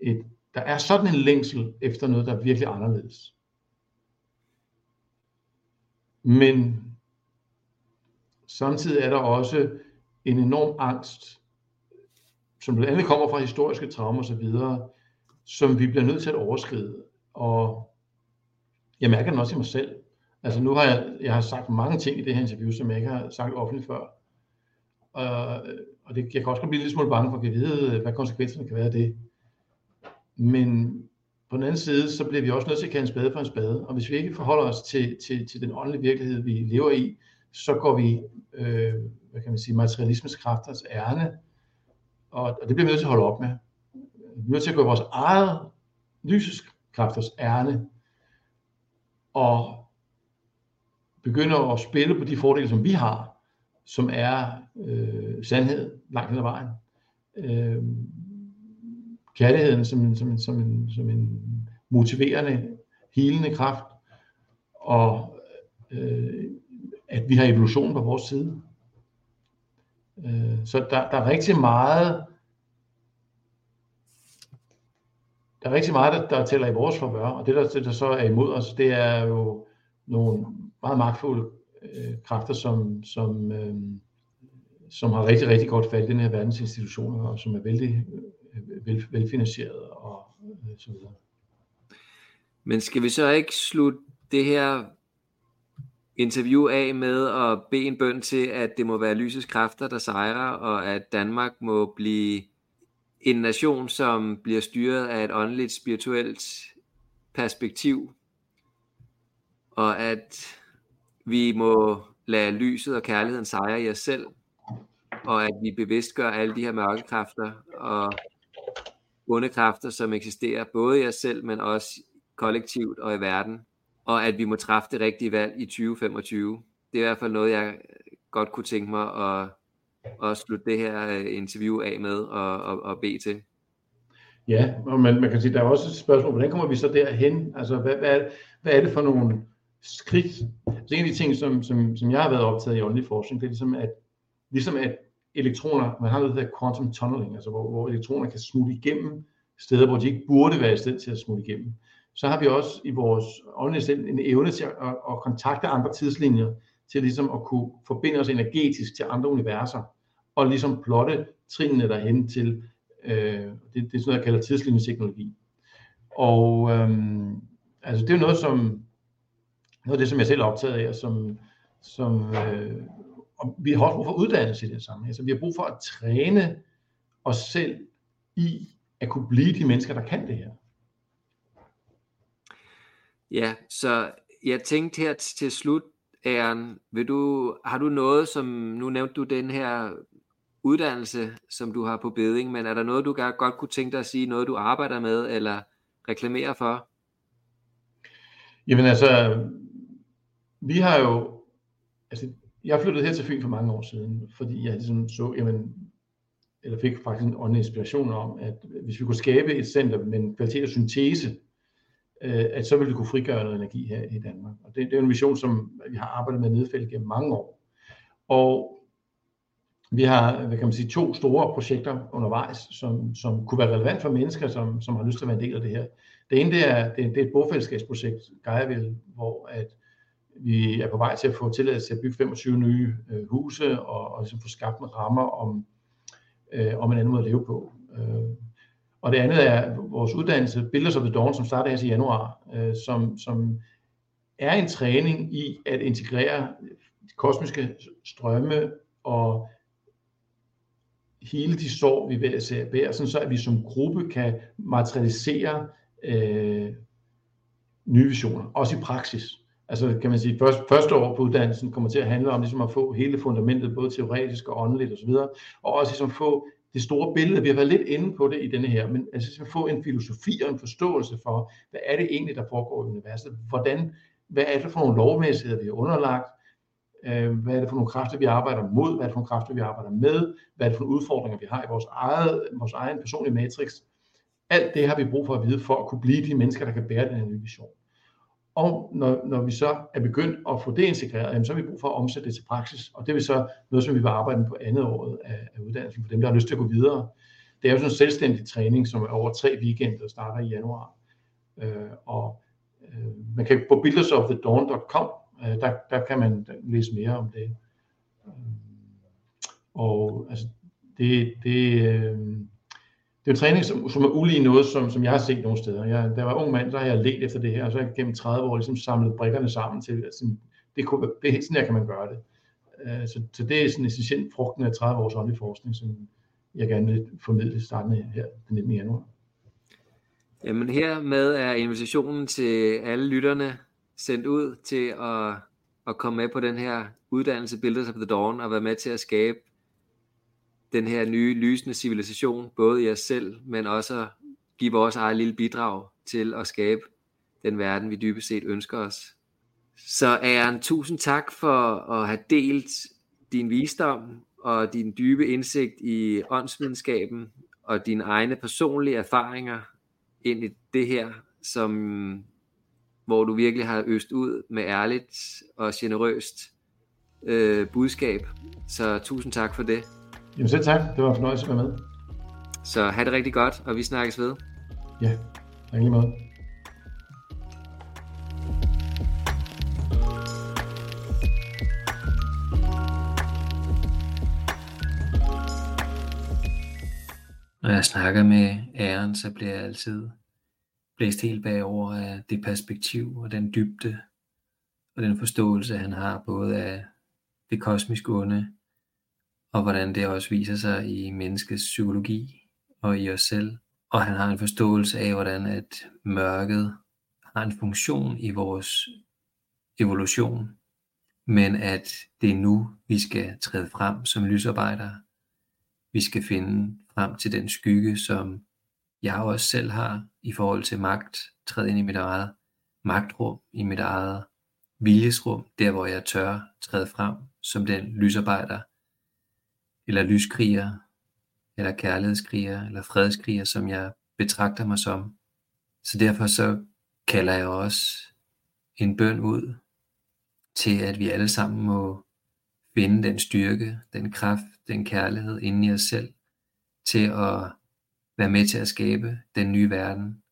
et, der er sådan en længsel efter noget, der er virkelig anderledes. Men samtidig er der også en enorm angst, som blandt andet kommer fra historiske traumer osv., som vi bliver nødt til at overskride. Og jeg mærker den også i mig selv. Altså nu har jeg, jeg har sagt mange ting i det her interview, som jeg ikke har sagt offentligt før. Og, og det, jeg kan også blive lidt smule bange for at vide, hvad konsekvenserne kan være af det. Men på den anden side, så bliver vi også nødt til at kalde en spade for en spade. Og hvis vi ikke forholder os til, til, til den åndelige virkelighed, vi lever i, så går vi, øh, hvad kan man sige, materialismens kræfters ærne. Og, og det bliver vi nødt til at holde op med. Vi er nødt til at gå vores eget lyseskræfters ærne. Og begynde at spille på de fordele, som vi har, som er øh, sandhed langt hen ad vejen. Øh, kærligheden som en, som, en, som, en, som en motiverende, helende kraft, og øh, at vi har evolution på vores side. Øh, så der, der er rigtig meget, der er rigtig meget, der, der tæller i vores forvør, og det, der, der så er imod os, det er jo nogle meget magtfulde øh, kræfter, som, som, øh, som har rigtig, rigtig godt fat i den her verdens institutioner, og som er vældig øh, vel, velfinansieret og øh, så videre. Men skal vi så ikke slutte det her interview af med at bede en bøn til, at det må være lysets kræfter, der sejrer, og at Danmark må blive en nation, som bliver styret af et åndeligt, spirituelt perspektiv, og at vi må lade lyset og kærligheden sejre i os selv, og at vi bevidst gør alle de her mørke kræfter og onde kræfter, som eksisterer både i os selv, men også kollektivt og i verden, og at vi må træffe det rigtige valg i 2025. Det er i hvert fald noget, jeg godt kunne tænke mig at, at slutte det her øh, interview af med og, og, og bede til. Ja, og man, man kan sige, der er også et spørgsmål, hvordan kommer vi så derhen? Altså, hvad, hvad, hvad er det for nogle skridt? Altså, en af de ting, som, som, som jeg har været optaget i åndelig forskning, det er ligesom, at, ligesom at elektroner, man har noget, der quantum tunneling, altså hvor, hvor elektroner kan smutte igennem steder, hvor de ikke burde være i stand til at smutte igennem så har vi også i vores åndelige selv en evne til at, at, at kontakte andre tidslinjer, til ligesom at kunne forbinde os energetisk til andre universer, og ligesom plotte trinene derhen til, øh, det, det er sådan noget, jeg kalder tidslinjeteknologi. Og øhm, altså det er noget, som, noget af det, som jeg selv er optaget af, og som, som øh, og vi har også brug for uddannelse i det samme. Altså, vi har brug for at træne os selv i at kunne blive de mennesker, der kan det her. Ja, så jeg tænkte her til slut, Æren, vil du, har du noget, som, nu nævnte du den her uddannelse, som du har på beding, men er der noget, du godt kunne tænke dig at sige, noget du arbejder med, eller reklamerer for? Jamen altså, vi har jo, altså jeg flyttede her til Fyn for mange år siden, fordi jeg ligesom så, jamen, eller fik faktisk en åndelig inspiration om, at hvis vi kunne skabe et center med en kvalitet og syntese, øh, at så vil vi kunne frigøre noget energi her i Danmark. Og det, det er en vision, som vi har arbejdet med nedfældet gennem mange år. Og vi har hvad kan man sige, to store projekter undervejs, som, som kunne være relevant for mennesker, som, som har lyst til at være en del af det her. Det ene det er, det, det er et bofællesskabsprojekt, Geiaville, hvor at vi er på vej til at få tilladelse til at bygge 25 nye øh, huse og, og ligesom få skabt en rammer om, øh, om en anden måde at leve på. Øh, og det andet er vores uddannelse, Builders of the Dawn, som starter her til januar, øh, som, som er en træning i at integrere kosmiske strømme og hele de sår, vi bærer, sådan så at vi som gruppe kan materialisere øh, nye visioner, også i praksis. Altså kan man sige, først, første år på uddannelsen kommer til at handle om ligesom at få hele fundamentet, både teoretisk og åndeligt osv., og også ligesom få det store billede. Vi har været lidt inde på det i denne her, men altså at få en filosofi og en forståelse for, hvad er det egentlig, der foregår i universet? Hvordan, hvad er det for nogle lovmæssigheder, vi har underlagt? Øh, hvad er det for nogle kræfter, vi arbejder mod? Hvad er det for nogle kræfter, vi arbejder med? Hvad er det for nogle udfordringer, vi har i vores, eget, vores egen personlige matrix? Alt det har vi brug for at vide, for at kunne blive de mennesker, der kan bære den her nye vision. Og når, når vi så er begyndt at få det integreret, jamen, så har vi brug for at omsætte det til praksis. Og det er så noget, som vi vil arbejde på andet året af, af uddannelsen, for dem, der har lyst til at gå videre. Det er jo sådan en selvstændig træning, som er over tre weekender, der starter i januar. Øh, og øh, man kan på buildersofthedawn.com, øh, der, der kan man læse mere om det. Øh, og altså, det, det, øh, det er en træning, som, som er ulig noget, som, som jeg har set nogle steder. Jeg, da jeg var ung mand, så har jeg let efter det her, og så har jeg gennem 30 år ligesom samlet brikkerne sammen til, altså, det, kunne, det, sådan her kan man gøre det. Uh, så, så det er sådan essentielt frugten af 30 års åndelig forskning, som jeg gerne vil formidle startende her den 19. januar. Jamen hermed er invitationen til alle lytterne sendt ud til at, at komme med på den her uddannelse Builders of the Dawn og være med til at skabe den her nye lysende civilisation, både i os selv, men også give vores eget lille bidrag til at skabe den verden, vi dybest set ønsker os. Så Aaron, tusind tak for at have delt din visdom og din dybe indsigt i åndsvidenskaben og dine egne personlige erfaringer ind i det her, som, hvor du virkelig har øst ud med ærligt og generøst øh, budskab. Så tusind tak for det. Jamen selv tak. Det var en fornøjelse at være med. Så have det rigtig godt, og vi snakkes ved. Ja, tak lige måde. Når jeg snakker med æren, så bliver jeg altid blæst helt bagover af det perspektiv og den dybde og den forståelse, han har både af det kosmiske onde, og hvordan det også viser sig i menneskets psykologi og i os selv. Og han har en forståelse af, hvordan at mørket har en funktion i vores evolution, men at det er nu, vi skal træde frem som lysarbejdere. Vi skal finde frem til den skygge, som jeg også selv har i forhold til magt, træde ind i mit eget magtrum, i mit eget viljesrum, der hvor jeg tør træde frem som den lysarbejder, eller lyskriger, eller kærlighedskriger, eller fredskriger, som jeg betragter mig som. Så derfor så kalder jeg også en bøn ud til, at vi alle sammen må finde den styrke, den kraft, den kærlighed inde i os selv, til at være med til at skabe den nye verden.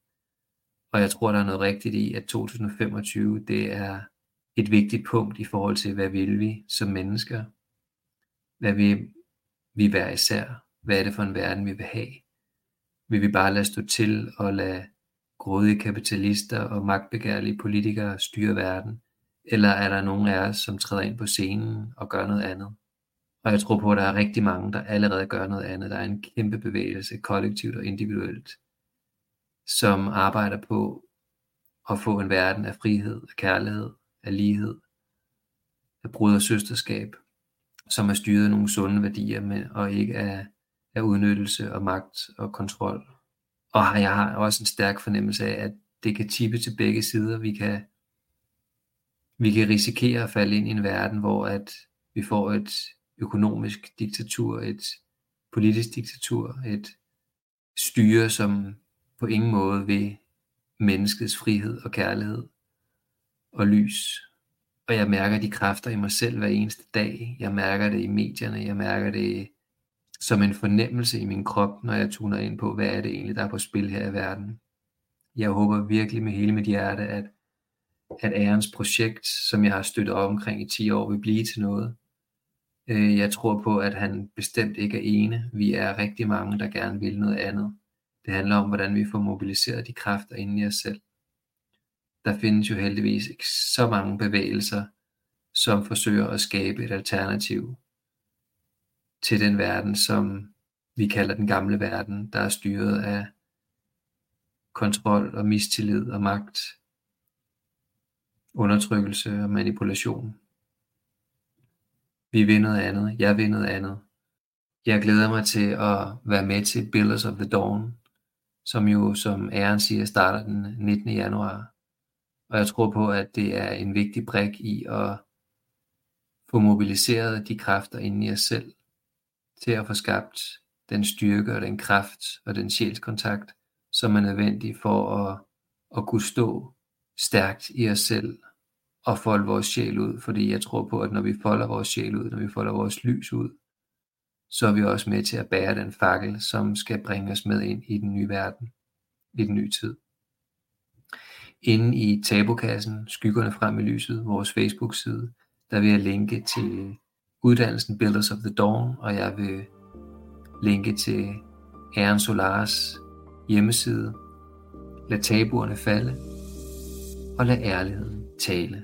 Og jeg tror, der er noget rigtigt i, at 2025, det er et vigtigt punkt i forhold til, hvad vil vi som mennesker? Hvad vil vi hver især? Hvad er det for en verden, vi vil have? Vil vi bare lade stå til og lade grådige kapitalister og magtbegærlige politikere styre verden? Eller er der nogen af os, som træder ind på scenen og gør noget andet? Og jeg tror på, at der er rigtig mange, der allerede gør noget andet. Der er en kæmpe bevægelse, kollektivt og individuelt, som arbejder på at få en verden af frihed, af kærlighed, af lighed, af brud og søsterskab, som er styret af nogle sunde værdier, med, og ikke af, af udnyttelse og magt og kontrol. Og jeg har også en stærk fornemmelse af, at det kan tippe til begge sider. Vi kan, vi kan risikere at falde ind i en verden, hvor at vi får et økonomisk diktatur, et politisk diktatur, et styre, som på ingen måde vil menneskets frihed og kærlighed og lys og jeg mærker de kræfter i mig selv hver eneste dag. Jeg mærker det i medierne. Jeg mærker det som en fornemmelse i min krop, når jeg tuner ind på, hvad er det egentlig, der er på spil her i verden. Jeg håber virkelig med hele mit hjerte, at, at ærens projekt, som jeg har støttet op omkring i 10 år, vil blive til noget. Øh, jeg tror på, at han bestemt ikke er ene. Vi er rigtig mange, der gerne vil noget andet. Det handler om, hvordan vi får mobiliseret de kræfter inden i os selv der findes jo heldigvis ikke så mange bevægelser, som forsøger at skabe et alternativ til den verden, som vi kalder den gamle verden, der er styret af kontrol og mistillid og magt, undertrykkelse og manipulation. Vi vil noget andet, jeg vil noget andet. Jeg glæder mig til at være med til Builders of the Dawn, som jo, som æren siger, starter den 19. januar. Og jeg tror på, at det er en vigtig brik i at få mobiliseret de kræfter inde i os selv, til at få skabt den styrke og den kraft og den sjælskontakt, som er nødvendig for at, at kunne stå stærkt i os selv og folde vores sjæl ud, fordi jeg tror på, at når vi folder vores sjæl ud, når vi folder vores lys ud, så er vi også med til at bære den fakkel, som skal bringe os med ind i den nye verden, i den nye tid. Inde i tabukassen, Skyggerne frem i lyset, vores Facebook-side, der vil jeg linke til uddannelsen Builders of the Dawn, og jeg vil linke til Herren Solars hjemmeside. Lad tabuerne falde, og lad ærligheden tale.